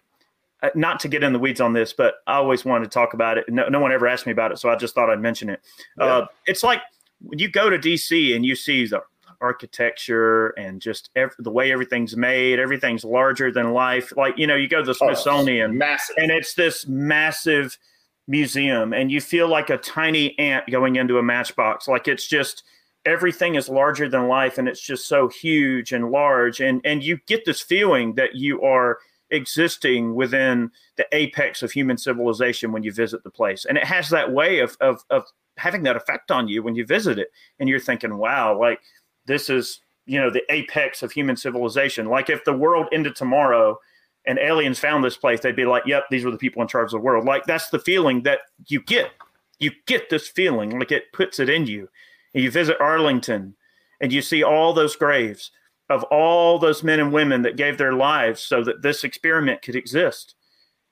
Speaker 3: Uh, not to get in the weeds on this, but I always wanted to talk about it. No, no one ever asked me about it, so I just thought I'd mention it. Yeah. Uh, it's like when you go to DC and you see the architecture and just every, the way everything's made. Everything's larger than life. Like you know, you go to the oh, Smithsonian,
Speaker 2: oh, massive,
Speaker 3: and it's this massive museum, and you feel like a tiny ant going into a matchbox. Like it's just everything is larger than life, and it's just so huge and large, and and you get this feeling that you are existing within the apex of human civilization when you visit the place and it has that way of, of, of having that effect on you when you visit it and you're thinking wow like this is you know the apex of human civilization. Like if the world ended tomorrow and aliens found this place they'd be like yep these were the people in charge of the world. Like that's the feeling that you get. You get this feeling like it puts it in you. And you visit arlington and you see all those graves of all those men and women that gave their lives so that this experiment could exist.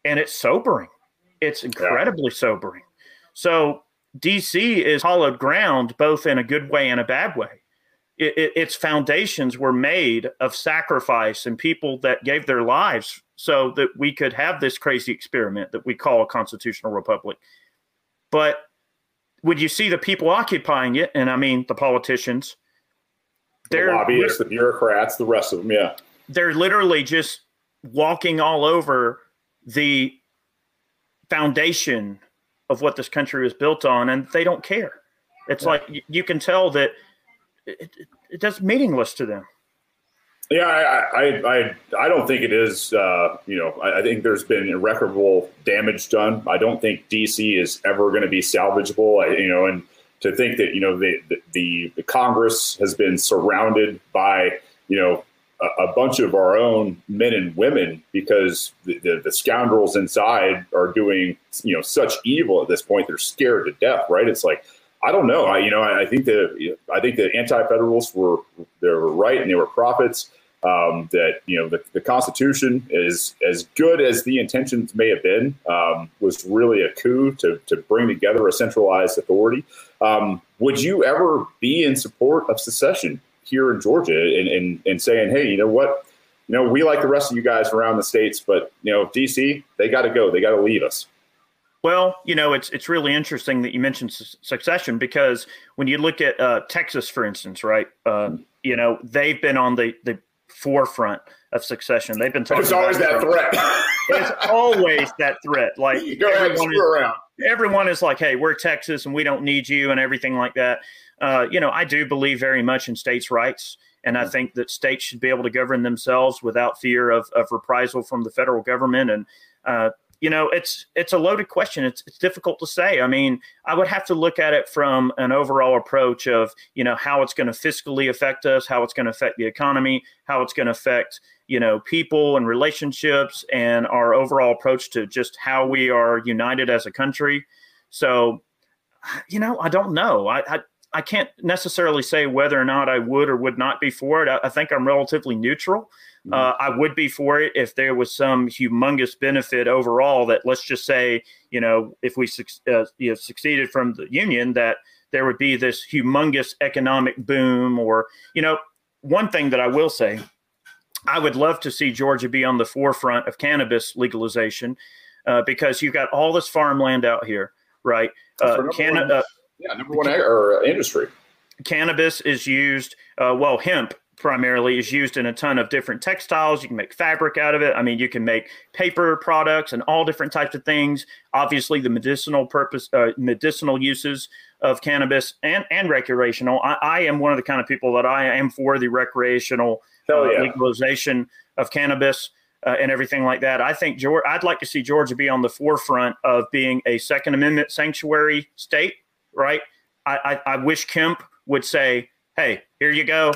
Speaker 3: And it's sobering. It's incredibly yeah. sobering. So dc is hollowed ground both in a good way and a bad way it, it, its foundations were made of sacrifice and people that gave their lives so that we could have this crazy experiment that we call a constitutional republic. But would you see the people occupying it? And I mean, the politicians,
Speaker 2: they're the lobbyists, the bureaucrats, the rest of them. Yeah.
Speaker 3: They're literally just walking all over the foundation of what this country was built on, and they don't care. It's yeah. like you can tell that it, it, that's meaningless to them.
Speaker 2: Yeah, I, I, I, I, don't think it is. Uh, you know, I, I, think there's been irreparable damage done. I don't think DC is ever going to be salvageable. I, you know, and to think that you know the, the, the Congress has been surrounded by you know a, a, bunch of our own men and women because the, the, the scoundrels inside are doing you know such evil at this point. They're scared to death. Right? It's like I don't know. I, you know, I, think the I think the anti-federalists were they were right and they were prophets. Um, that you know the, the Constitution is as good as the intentions may have been um, was really a coup to to bring together a centralized authority. Um, would you ever be in support of secession here in Georgia and, and and saying, hey, you know what? You know, we like the rest of you guys around the states, but you know, DC, they got to go. They got to leave us.
Speaker 3: Well, you know, it's it's really interesting that you mentioned su- succession because when you look at uh, Texas, for instance, right? Uh, you know, they've been on the the forefront of succession. They've been talking.
Speaker 2: There's always that threat.
Speaker 3: There's always that threat. Like
Speaker 2: everyone, is, around.
Speaker 3: everyone is like, "Hey, we're Texas, and we don't need you," and everything like that. Uh, you know, I do believe very much in states' rights. And I think that states should be able to govern themselves without fear of, of reprisal from the federal government. And uh, you know, it's it's a loaded question. It's it's difficult to say. I mean, I would have to look at it from an overall approach of, you know, how it's going to fiscally affect us, how it's going to affect the economy, how it's going to affect, you know, people and relationships and our overall approach to just how we are united as a country. So, you know, I don't know. I, I I can't necessarily say whether or not I would or would not be for it. I, I think I'm relatively neutral. Uh, mm-hmm. I would be for it if there was some humongous benefit overall. That let's just say, you know, if we uh, you know, succeeded from the union, that there would be this humongous economic boom. Or, you know, one thing that I will say, I would love to see Georgia be on the forefront of cannabis legalization uh, because you've got all this farmland out here, right?
Speaker 2: Uh, Canada, yeah, number one or industry
Speaker 3: cannabis is used, uh, well, hemp primarily is used in a ton of different textiles. You can make fabric out of it. I mean, you can make paper products and all different types of things. Obviously, the medicinal purpose, uh, medicinal uses of cannabis and and recreational. I, I, am one of the kind of people that I am for the recreational uh, yeah. legalization of cannabis. Uh, and everything like that. I think Georgia, I'd like to see Georgia be on the forefront of being a Second Amendment sanctuary state, right? I, I, I wish Kemp would say, hey, here you go.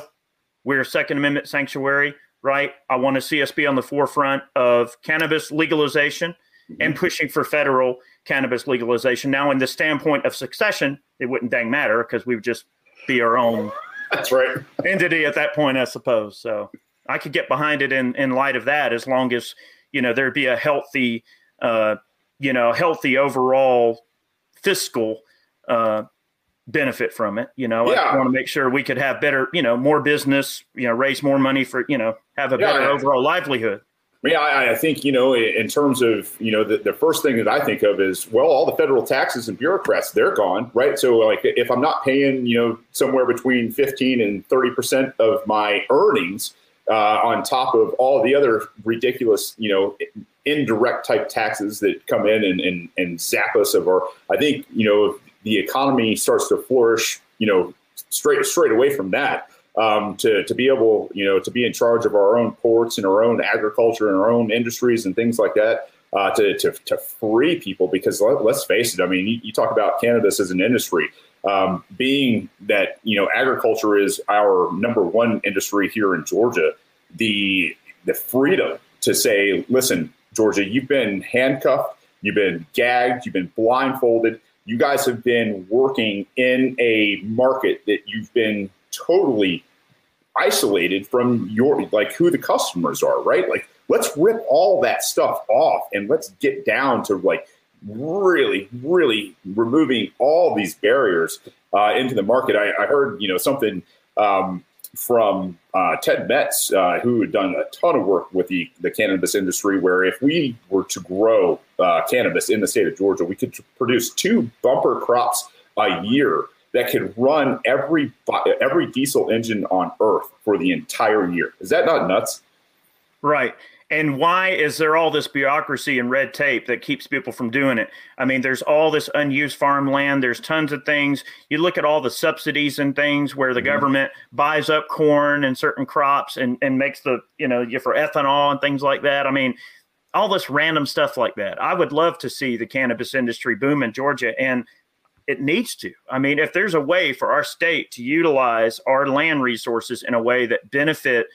Speaker 3: We're a Second Amendment sanctuary, right? I want to see us be on the forefront of cannabis legalization mm-hmm. and pushing for federal cannabis legalization. Now, in the standpoint of succession, it wouldn't dang matter because we would just be our own.
Speaker 2: That's right.
Speaker 3: Entity at that point, I suppose. So I could get behind it in in light of that, as long as you know there'd be a healthy, uh, you know, healthy overall fiscal uh, benefit from it. You know, yeah. I want to make sure we could have better, you know, more business, you know, raise more money for, you know, have a yeah, better overall livelihood.
Speaker 2: Yeah, I, I, think, you know, in terms of, you know, the, the first thing that I think of is, well, all the federal taxes and bureaucrats, they're gone, right? So, like, if I'm not paying, you know, somewhere between 15 and 30% of my earnings uh, on top of all the other ridiculous, you know, indirect type taxes that come in and, and, and zap us of our, I think, you know, the economy starts to flourish, you know, straight straight away from that. Um, to, to be able, you know, to be in charge of our own ports and our own agriculture and our own industries and things like that, uh, to, to, to free people. Because let, us face it, I mean, you, you, talk about cannabis as an industry, um, being that you know agriculture is our number one industry here in Georgia. The the freedom to say, listen, Georgia, you've been handcuffed, you've been gagged, you've been blindfolded you guys have been working in a market that you've been totally isolated from your like who the customers are, right? Like let's rip all that stuff off and let's get down to like really, really removing all these barriers uh, into the market. I, I, heard you know something um, from uh, Ted Metz, uh, who had done a ton of work with the, the cannabis industry, where if we were to grow uh, cannabis in the state of Georgia, we could produce two bumper crops a year that could run every every diesel engine on Earth for the entire year. Is that not nuts?
Speaker 3: Right. And why is there all this bureaucracy and red tape that keeps people from doing it? I mean, there's all this unused farmland. There's tons of things. You look at all the subsidies and things where the mm-hmm. government buys up corn and certain crops and, and makes the, you know, for ethanol and things like that. I mean, all this random stuff like that. I would love to see the cannabis industry boom in Georgia. And it needs to. I mean, if there's a way for our state to utilize our land resources in a way that benefit,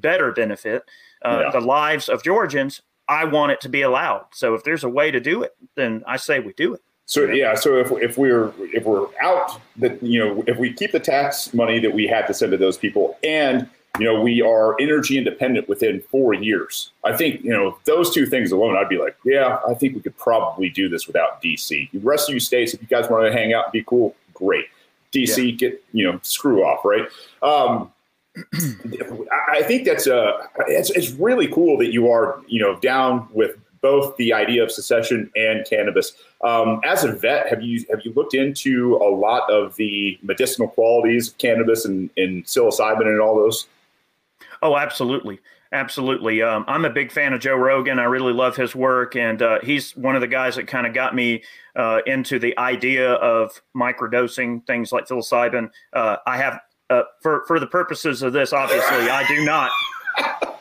Speaker 3: better benefit, uh, yeah. the lives of Georgians, I want it to be allowed. So if there's a way to do it, then I say we do it.
Speaker 2: So yeah, so if, if we're if we're out that you know if we keep the tax money that we had to send to those people and you know we are energy independent within four years, I think you know those two things alone, I'd be like, yeah, I think we could probably do this without DC. The rest of you states, if you guys want to hang out and be cool, great. DC, yeah. get you know screw off, right? Um, I think that's uh, it's, it's really cool that you are you know down with both the idea of secession and cannabis. Um, as a vet, have you have you looked into a lot of the medicinal qualities of cannabis and, and psilocybin and all those?
Speaker 3: Oh, absolutely. Absolutely. Um, I'm a big fan of Joe Rogan. I really love his work. And uh, he's one of the guys that kind of got me uh, into the idea of microdosing things like psilocybin. Uh, I have uh, for for the purposes of this, obviously, I do not.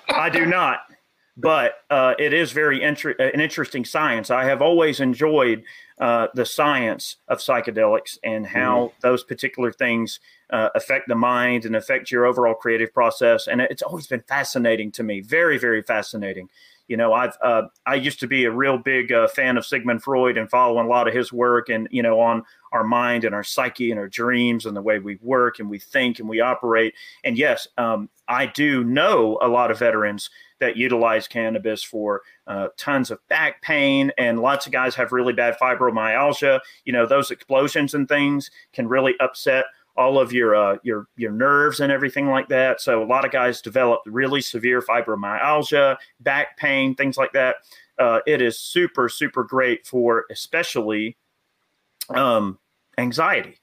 Speaker 3: I do not. But uh, it is very inter- uh, an interesting science. I have always enjoyed uh, the science of psychedelics and how mm-hmm. those particular things uh, affect the mind and affect your overall creative process. And it's always been fascinating to me. Very, very fascinating. You know, I've uh, I used to be a real big uh, fan of Sigmund Freud and following a lot of his work, and you know, on our mind and our psyche and our dreams and the way we work and we think and we operate. And yes, um, I do know a lot of veterans that utilize cannabis for uh, tons of back pain, and lots of guys have really bad fibromyalgia. You know, those explosions and things can really upset all of your uh, your your nerves and everything like that. So a lot of guys develop really severe fibromyalgia, back pain, things like that. Uh, it is super super great for especially um, anxiety,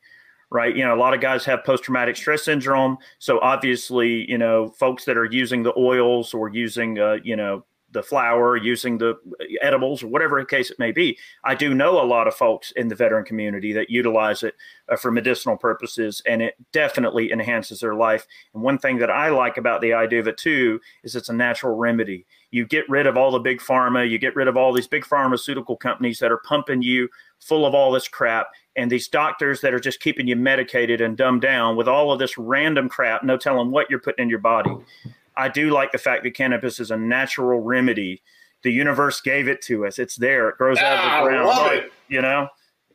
Speaker 3: right? You know, a lot of guys have post traumatic stress syndrome. So obviously, you know, folks that are using the oils or using, uh, you know, the flower, using the edibles, or whatever case it may be. I do know a lot of folks in the veteran community that utilize it uh, for medicinal purposes, and it definitely enhances their life. And one thing that I like about the idea of it too is it's a natural remedy. You get rid of all the big pharma, you get rid of all these big pharmaceutical companies that are pumping you full of all this crap, and these doctors that are just keeping you medicated and dumbed down with all of this random crap, no telling what you're putting in your body. I do like the fact that cannabis is a natural remedy. The universe gave it to us. It's there. It grows out of the
Speaker 2: Ah, I love
Speaker 3: right?
Speaker 2: it.
Speaker 3: You know,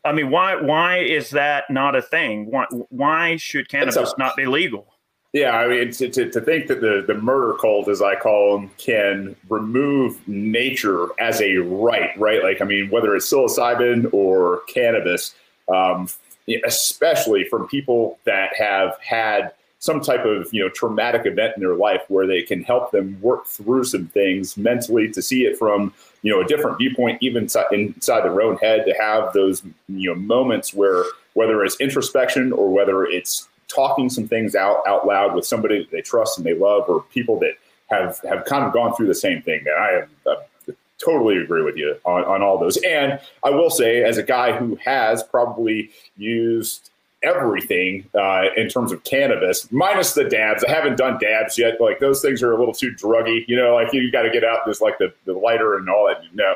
Speaker 3: I mean, why why is that not a thing? Why why should cannabis
Speaker 2: a-
Speaker 3: not be legal?
Speaker 2: Yeah, I mean, to, to, to think that the, the murder cult, as I call them, can remove nature as a right, right? Like, I mean, whether it's psilocybin or cannabis, um, especially from people that have had some type of you know traumatic event in their life where they can help them work through some things mentally to see it from you know a different viewpoint even inside, their own head to have those you know moments where whether it's introspection or whether it's talking some things out out loud with somebody that they trust and they love or people that have have kind of gone through the same thing man. I uh, totally agree with you on, on all those and i will say as a guy who has probably used everything uh, in terms of cannabis, minus the dabs. I haven't done dabs yet. Like those things are a little too druggy. You know, like you, got to get out There's like the, the lighter and all that. No,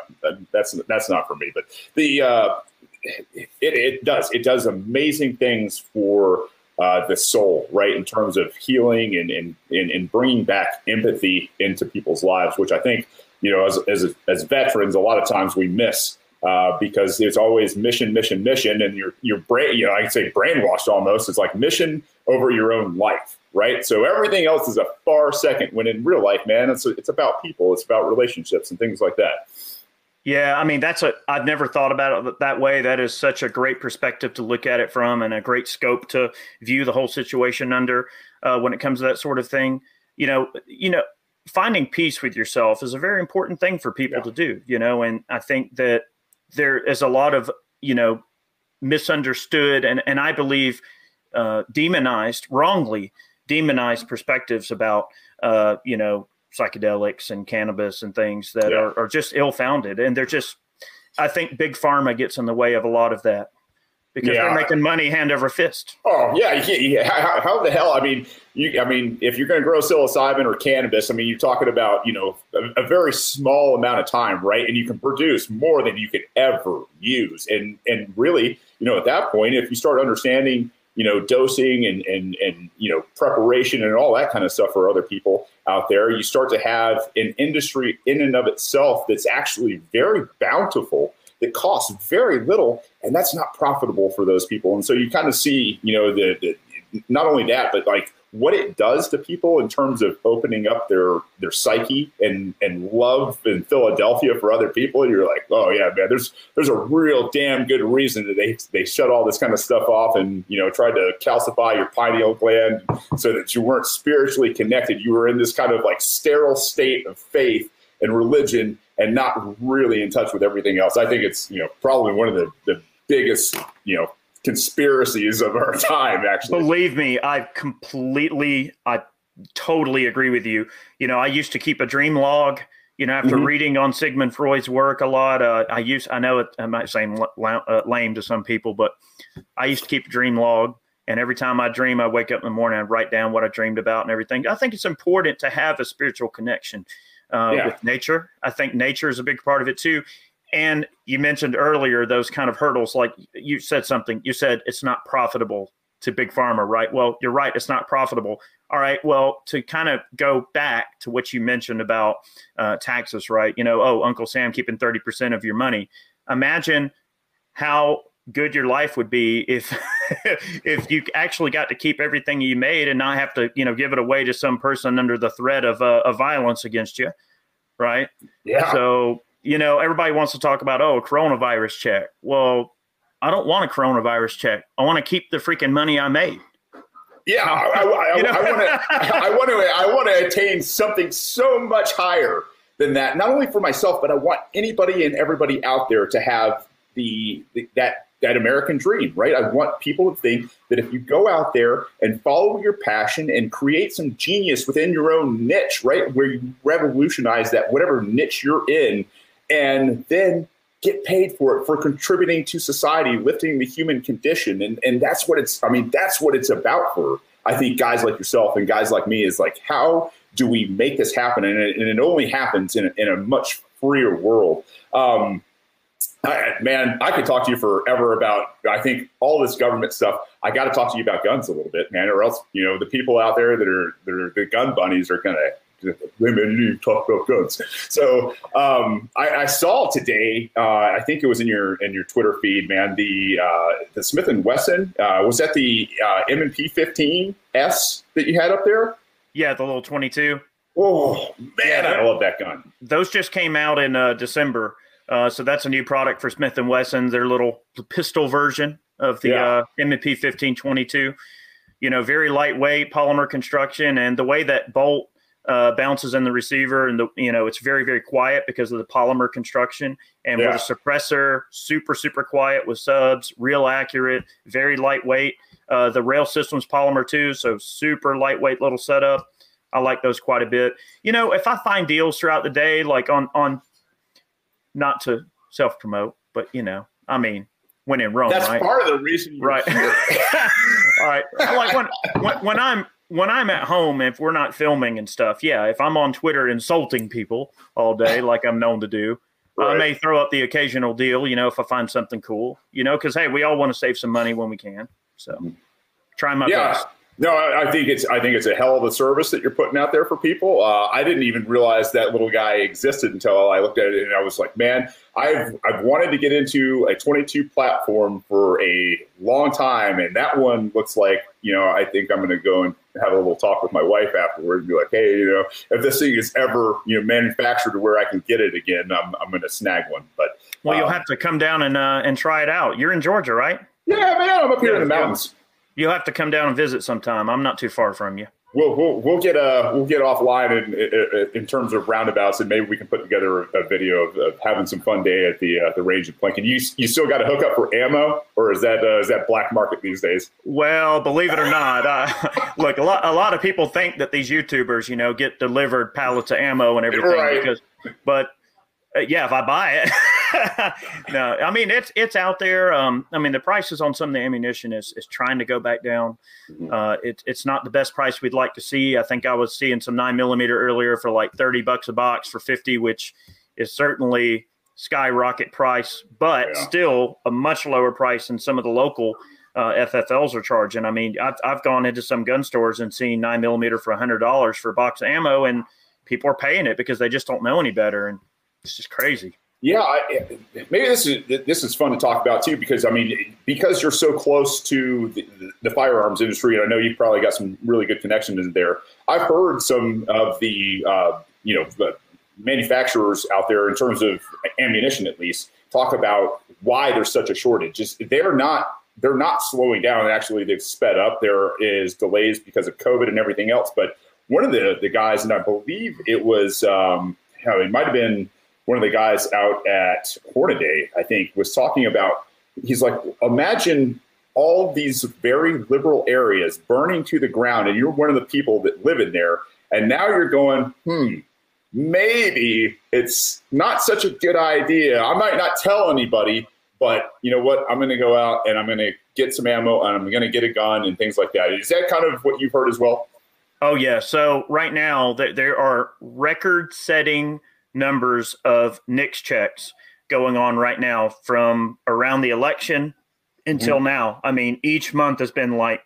Speaker 2: that's that's not for me. But the uh, it, it does it does amazing things for uh, the soul, right? In terms of healing and, and and and bringing back empathy into people's lives, which I think you know as as as veterans, a lot of times we miss uh, because it's always mission, mission, mission, and your your brain, you know, I can say brainwashed almost. It's like mission over your own life, right? So everything else is a far second. When in real life, man, it's it's about people, it's about relationships and things like that.
Speaker 3: Yeah, I mean that's a I've never thought about it that way. That is such a great perspective to look at it from, and a great scope to view the whole situation under uh, when it comes to that sort of thing. You know, you know, finding peace with yourself is a very important thing for people
Speaker 2: Yeah.
Speaker 3: to do. You know, and I think that there is a lot of you know misunderstood and and I believe uh, demonized wrongly demonized perspectives about uh, you know psychedelics and cannabis and things that
Speaker 2: Yeah.
Speaker 3: are, are just ill-founded and they're just i think big pharma gets in the way of a lot of that because
Speaker 2: Yeah.
Speaker 3: they're making money hand over fist
Speaker 2: Oh yeah, you, how, how the hell? I mean, you, I mean, if you're going to grow psilocybin or cannabis, I mean, you're talking about you know a, a very small amount of time, right? And you can produce more than you could ever use. And and really, you know, at that point, if you start understanding, you know, dosing and and and you know preparation and all that kind of stuff for other people out there, you start to have an industry in and of itself that's actually very bountiful that costs very little and that's not profitable for those people. And so you kind of see you know the, the not only that but like what it does to people in terms of opening up their their psyche and and love in Philadelphia for other people you're like oh yeah man there's there's a real damn good reason that they they shut all this kind of stuff off and you know tried to calcify your pineal gland so that you weren't spiritually connected. You were in this kind of like sterile state of faith and religion and not really in touch with everything else. I think it's you know probably one of the, the biggest you know conspiracies of our time. Actually,
Speaker 3: believe me i completely i totally agree with you you know i used to keep a dream log you know after
Speaker 2: Mhm.
Speaker 3: reading on sigmund freud's work a lot uh, i used i know it i might seem uh, lame to some people but i used to keep a dream log and every time i dream i wake up in the morning i write down what i dreamed about and everything i think it's important to have a spiritual connection uh,
Speaker 2: Yeah.
Speaker 3: with nature. I think nature is a big part of it too. And you mentioned earlier those kind of hurdles like you said something you said it's not profitable to big pharma right? Well you're right it's not profitable. All right well to kind of go back to what you mentioned about uh, taxes right? You know oh uncle sam keeping 30% of your money. Imagine how good your life would be if if you actually got to keep everything you made and not have to you know give it away to some person under the threat of, uh, of violence against you right
Speaker 2: yeah,
Speaker 3: so, you know, everybody wants to talk about, oh, a coronavirus check. Well, I don't want a coronavirus check. I want to keep the freaking money I made.
Speaker 2: yeah. I, I, I,
Speaker 3: You know?
Speaker 2: I want to I want to I want to attain something so much higher than that. Not only for myself, but I want anybody and everybody out there to have the, the that that American dream, right? I want people to think that if you go out there and follow your passion and create some genius within your own niche, right, where you revolutionize that whatever niche you're in, and then get paid for it for contributing to society, lifting the human condition, and and that's what it's. I mean, that's what it's about for. I think guys like yourself and guys like me is like, how do we make this happen? And it, and it only happens in a, in a much freer world. Um, I, man, I could talk to you forever about. I think all this government stuff. I got to talk to you about guns a little bit, man, or else you know the people out there that are that are the gun bunnies are gonna women you talk about guns. So um, I, I, saw today. Uh, I think it was in your in your Twitter feed, man. The uh, the Smith and Wesson uh, was that the uh, M and P fifteen S that you had up there.
Speaker 3: Yeah, the little twenty two.
Speaker 2: Oh man, I love that gun.
Speaker 3: Those just came out in uh, December. Uh, so that's a new product for Smith and Wesson. Their little pistol version of the yeah. uh, M&P 1522. You know, very lightweight polymer construction, and the way that bolt uh, bounces in the receiver, and the you know it's very very quiet because of the polymer construction, and yeah. with a suppressor, super super quiet with subs, real accurate, very lightweight. Uh, the rail system's polymer too, so super lightweight little setup. I like those quite a bit. You know, if I find deals throughout the day, like on on not to self promote, but you know, I mean, when in Rome,
Speaker 2: that's
Speaker 3: right?
Speaker 2: part of the reason,
Speaker 3: right? All right, like when, when when I'm when I'm at home, if we're not filming and stuff, yeah, if I'm on Twitter insulting people all day, like I'm known to do, right. I may throw up the occasional deal, you know, if I find something cool, you know, because hey, we all want to save some money when we can, so try my yeah. best.
Speaker 2: No, I think it's I think it's a hell of a service that you're putting out there for people. Uh, I didn't even realize that little guy existed until I looked at it and I was like, man, I've I've wanted to get into a 22 platform for a long time, and that one looks like you know I think I'm going to go and have a little talk with my wife afterward and be like, hey, you know, if this thing is ever you know manufactured to where I can get it again, I'm I'm going to snag one. But
Speaker 3: well, um, you'll have to come down and uh, and try it out. You're in Georgia, right?
Speaker 2: Yeah, man, I'm up here yeah, in the mountains.
Speaker 3: You'll have to come down and visit sometime. I'm not too far from you.
Speaker 2: We'll we'll, we'll get uh we'll get offline in, in, in terms of roundabouts, and maybe we can put together a, a video of, of, having some fun day at the uh, the range of Plinking. You you still got to hook up for ammo, or is that uh, is that black market these days?
Speaker 3: Well, believe it or not, uh, look a lot a lot of people think that these YouTubers, you know, get delivered pallets of ammo and everything right. because, but uh, yeah, if I buy it. no, I mean it's it's out there. Um, I mean the prices on some of the ammunition is is trying to go back down. Mm-hmm. Uh, it's it's not the best price we'd like to see. I think I was seeing some nine millimeter earlier for like thirty bucks a box for fifty, which is certainly skyrocket price, but yeah. still a much lower price than some of the local uh, FFLs are charging. I mean, I've, I've gone into some gun stores and seen nine millimeter for a hundred dollars for a box of ammo, and people are paying it because they just don't know any better, and it's just crazy.
Speaker 2: Yeah, I, maybe this is this is fun to talk about too because I mean because you're so close to the, the, firearms industry, and I know you've probably got some really good connections there. I've heard some of the uh, you know manufacturers out there in terms of ammunition, at least, talk about why there's such a shortage. Just they're not they're not slowing down. Actually, they've sped up. There is delays because of COVID and everything else. But one of the the guys, and I believe it was um, it might have been one of the guys out at Hornady, I think, was talking about. He's like, imagine all these very liberal areas burning to the ground, and you're one of the people that live in there, and now you're going, hmm, maybe it's not such a good idea. I might not tell anybody, but you know what? I'm going to go out and I'm going to get some ammo and I'm going to get a gun and things like that. Is that kind of what you've heard as well?
Speaker 3: Oh yeah. So right now there are record-setting numbers of NICS checks going on right now from around the election until mm-hmm. now. I mean, each month has been like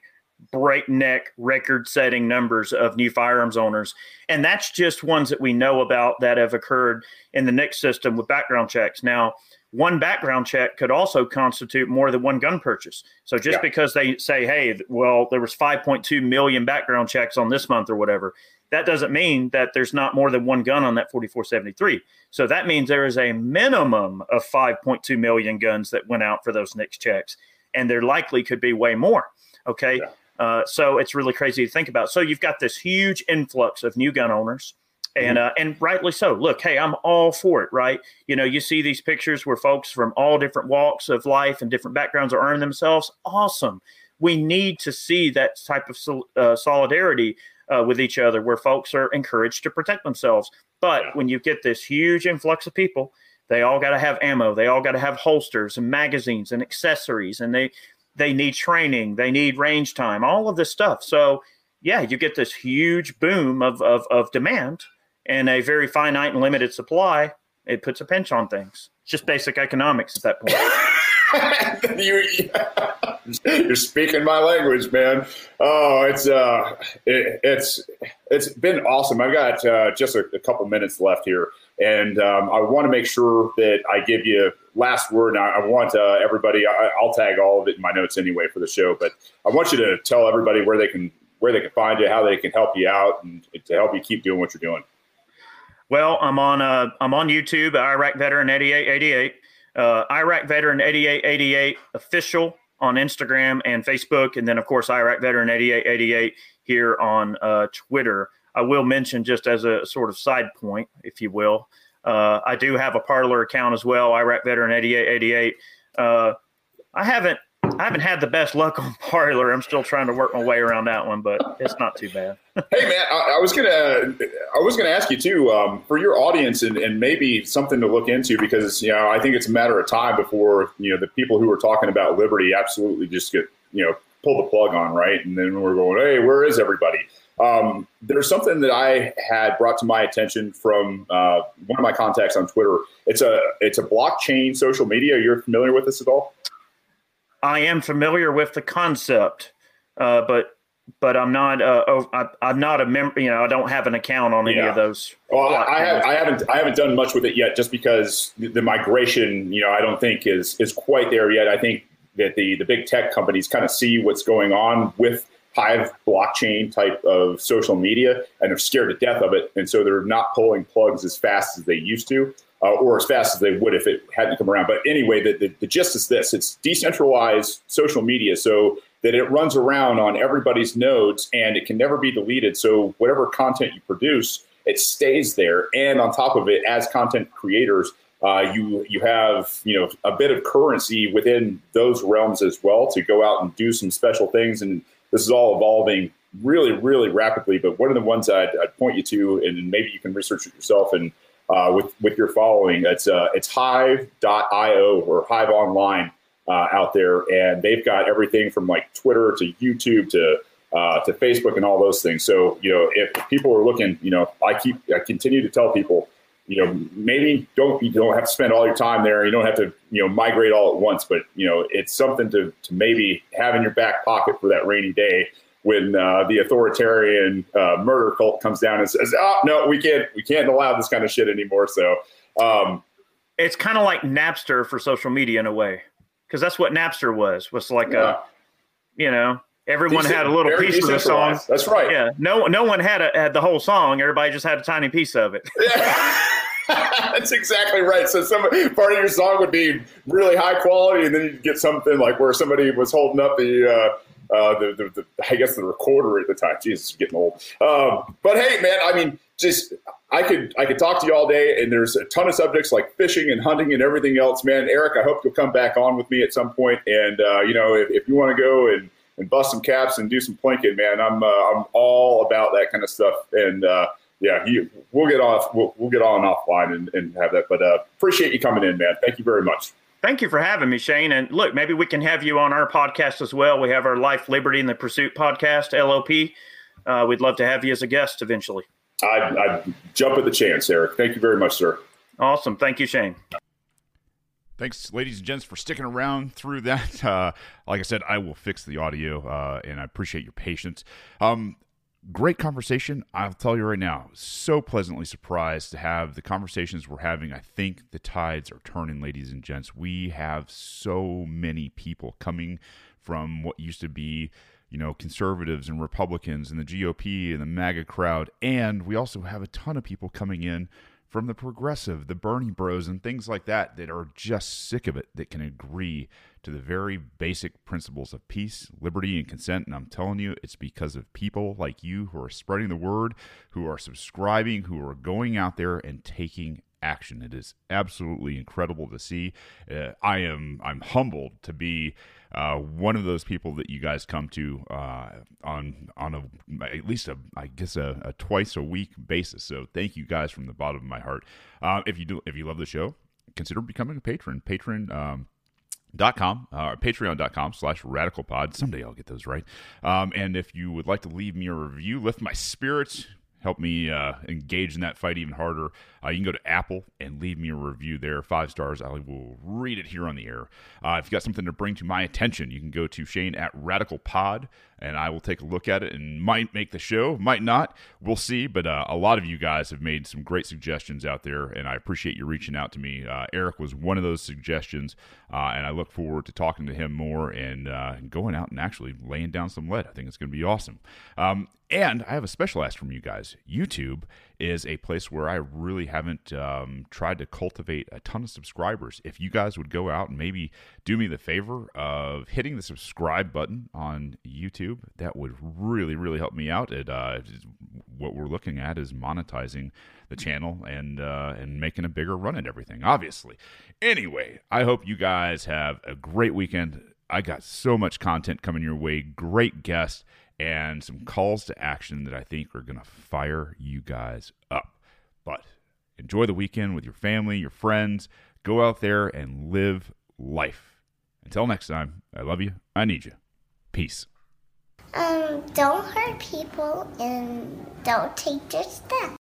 Speaker 3: breakneck record setting numbers of new firearms owners. And that's just ones that we know about that have occurred in the NICS system with background checks. Now, one background check could also constitute more than one gun purchase. So just yeah. because they say, hey, well, there was 5.2 million background checks on this month or whatever, that doesn't mean that there's not more than one gun on that 4473. So that means there is a minimum of 5.2 million guns that went out for those NICS checks, and there likely could be way more. Okay. Yeah. Uh, so it's really crazy to think about. So you've got this huge influx of new gun owners, and uh, and rightly so. Look, hey, I'm all for it, right? You know, you see these pictures where folks from all different walks of life and different backgrounds are earning themselves. Awesome. We need to see that type of sol- uh, solidarity uh, with each other, where folks are encouraged to protect themselves. But
Speaker 2: Yeah.
Speaker 3: when you get this huge influx of people, they all got to have ammo. They all got to have holsters and magazines and accessories, and they they need training. They need range time. All of this stuff. So yeah, you get this huge boom of of, of demand and a very finite and limited supply. It puts a pinch on things. It's just basic economics at that point.
Speaker 2: you, you're speaking my language, man. Oh, it's uh, it, it's it's been awesome. I've got uh, just a, a couple minutes left here, and um, I want to make sure that I give you last word. And I, I want uh, everybody. I, I'll tag all of it in my notes anyway for the show, but I want you to tell everybody where they can where they can find you, how they can help you out, and to help you keep doing what you're doing.
Speaker 3: Well, I'm on uh, I'm on YouTube, Iraq Veteran 8888, uh, Iraq Veteran 8888 official on Instagram and Facebook, and then of course Iraq Veteran 8888 here on uh, Twitter. I will mention just as a sort of side point, if you will, uh, I do have a Parler account as well, Iraq Veteran 8888. Uh, I haven't I haven't had the best luck on Parler. I'm still trying to work my way around that one, but it's not too bad.
Speaker 2: Hey man, I, I was gonna I was gonna ask you too um, for your audience and, and maybe something to look into because you know I think it's a matter of time before you know the people who are talking about liberty absolutely just get you know pull the plug on right? And then we're going hey where is everybody? Um, there's something that I had brought to my attention from uh, one of my contacts on Twitter. It's a it's a blockchain social media. You're familiar with this at all?
Speaker 3: I am familiar with the concept, uh, but but I'm not. Uh, I, I'm not a member. You know, I don't have an account on any
Speaker 2: Yeah.
Speaker 3: of those.
Speaker 2: Well, I, I, have, I haven't I haven't done much with it yet, just because the, the migration, you know, I don't think is is quite there yet. I think that the the big tech companies kind of see what's going on with Hive blockchain type of social media, and they're scared to death of it, and so they're not pulling plugs as fast as they used to. Uh, or as fast as they would if it hadn't come around. But anyway, the, the, the gist is this it's decentralized social media. So that it runs around on everybody's nodes and it can never be deleted. So whatever content you produce, it stays there. And on top of it, as content creators, uh, you you have you know a bit of currency within those realms as well to go out and do some special things. And this is all evolving really really rapidly. But one of the ones I'd, I'd point you to, and maybe you can research it yourself and. Uh, with with your following, it's uh, it's Hive.io or Hive Online uh, out there, and they've got everything from like Twitter to YouTube to uh, to Facebook and all those things. So you know, if people are looking, you know, I keep I continue to tell people, you know, maybe don't you don't have to spend all your time there. You don't have to you know migrate all at once, but you know, it's something to to maybe have in your back pocket for that rainy day when uh, the authoritarian uh, murder cult comes down and says, "Oh no, we can't we can't allow this kind of shit anymore." So. Um,
Speaker 3: It's kind of like Napster for social media in a way, because that's what Napster was. Was like
Speaker 2: yeah.
Speaker 3: a, you know, everyone
Speaker 2: Decent-
Speaker 3: had a little piece of the song.
Speaker 2: That's right.
Speaker 3: Yeah, no, no one had a, had the whole song. Everybody just had a tiny piece of it.
Speaker 2: Yeah. That's exactly right. So some part of your song would be really high quality, and then you'd get something like where somebody was holding up the, uh, uh, the, the, the I guess the recorder at the time. Jesus, getting old. Um, but hey, man, I mean, just I could I could talk to you all day, and there's a ton of subjects like fishing and hunting and everything else. Man, Eric, I hope you'll come back on with me at some point, and uh, you know, if, if you want to go and and bust some caps and do some plinking, man, I'm uh, I'm all about that kind of stuff, and. Uh, yeah, you, we'll get off. We'll, we'll get on offline and, and have that. But uh, appreciate you coming in, man. Thank you very much.
Speaker 3: Thank you for having me, Shane. And look, maybe we can have you on our podcast as well. We have our Life, Liberty, and the Pursuit podcast, LOP. Uh, we'd love to have you as a guest eventually.
Speaker 2: I'd, I'd jump at the chance, Eric. Thank you very much, sir.
Speaker 3: Awesome. Thank you, Shane.
Speaker 1: Thanks, ladies and gents, for sticking around through that. Uh, like I said, I will fix the audio, uh, and I appreciate your patience. Um, great conversation. I'll tell you right now, so pleasantly surprised to have the conversations we're having. I think the tides are turning, ladies and gents. We have so many people coming from what used to be, you know, conservatives and Republicans and the GOP and the MAGA crowd. And we also have a ton of people coming in from the progressive, the Bernie bros, and things like that that are just sick of it that can agree to the very basic principles of peace, liberty, and consent. And I'm telling you, it's because of people like you who are spreading the word, who are subscribing, who are going out there and taking action. It is absolutely incredible to see. Uh, I am I'm humbled to be uh, one of those people that you guys come to uh, on on a at least a I guess a, a, twice a week basis. So thank you guys from the bottom of my heart. Uh, if you do if you love the show, consider becoming a patron. Patron. Um, dot com uh, patreon.com slash radical pod someday i'll get those right um, and if you would like to leave me a review lift my spirits help me uh, engage in that fight even harder, uh, you can go to Apple and leave me a review there. Five stars. I will read it here on the air. Uh, if you've got something to bring to my attention, you can go to Shane at Radical Pod and I will take a look at it and might make the show, might not. We'll see. But uh, a lot of you guys have made some great suggestions out there, and I appreciate you reaching out to me. Uh, Eric was one of those suggestions, uh, and I look forward to talking to him more and uh, going out and actually laying down some lead. I think it's going to be awesome. Um, and I have a special ask from you guys. YouTube is a place where I really haven't um, tried to cultivate a ton of subscribers. If you guys would go out and maybe do me the favor of hitting the subscribe button on YouTube, that would really, really help me out. It, uh, what we're looking at is monetizing the channel and uh, and making a bigger run at everything. Obviously. Anyway, I hope you guys have a great weekend. I got so much content coming your way. Great guests and some calls to action that I think are going to fire you guys up. But enjoy the weekend with your family, your friends. Go out there and live life. Until next time, I love you. I need you. Peace.
Speaker 4: Um, don't hurt people and don't take their stuff.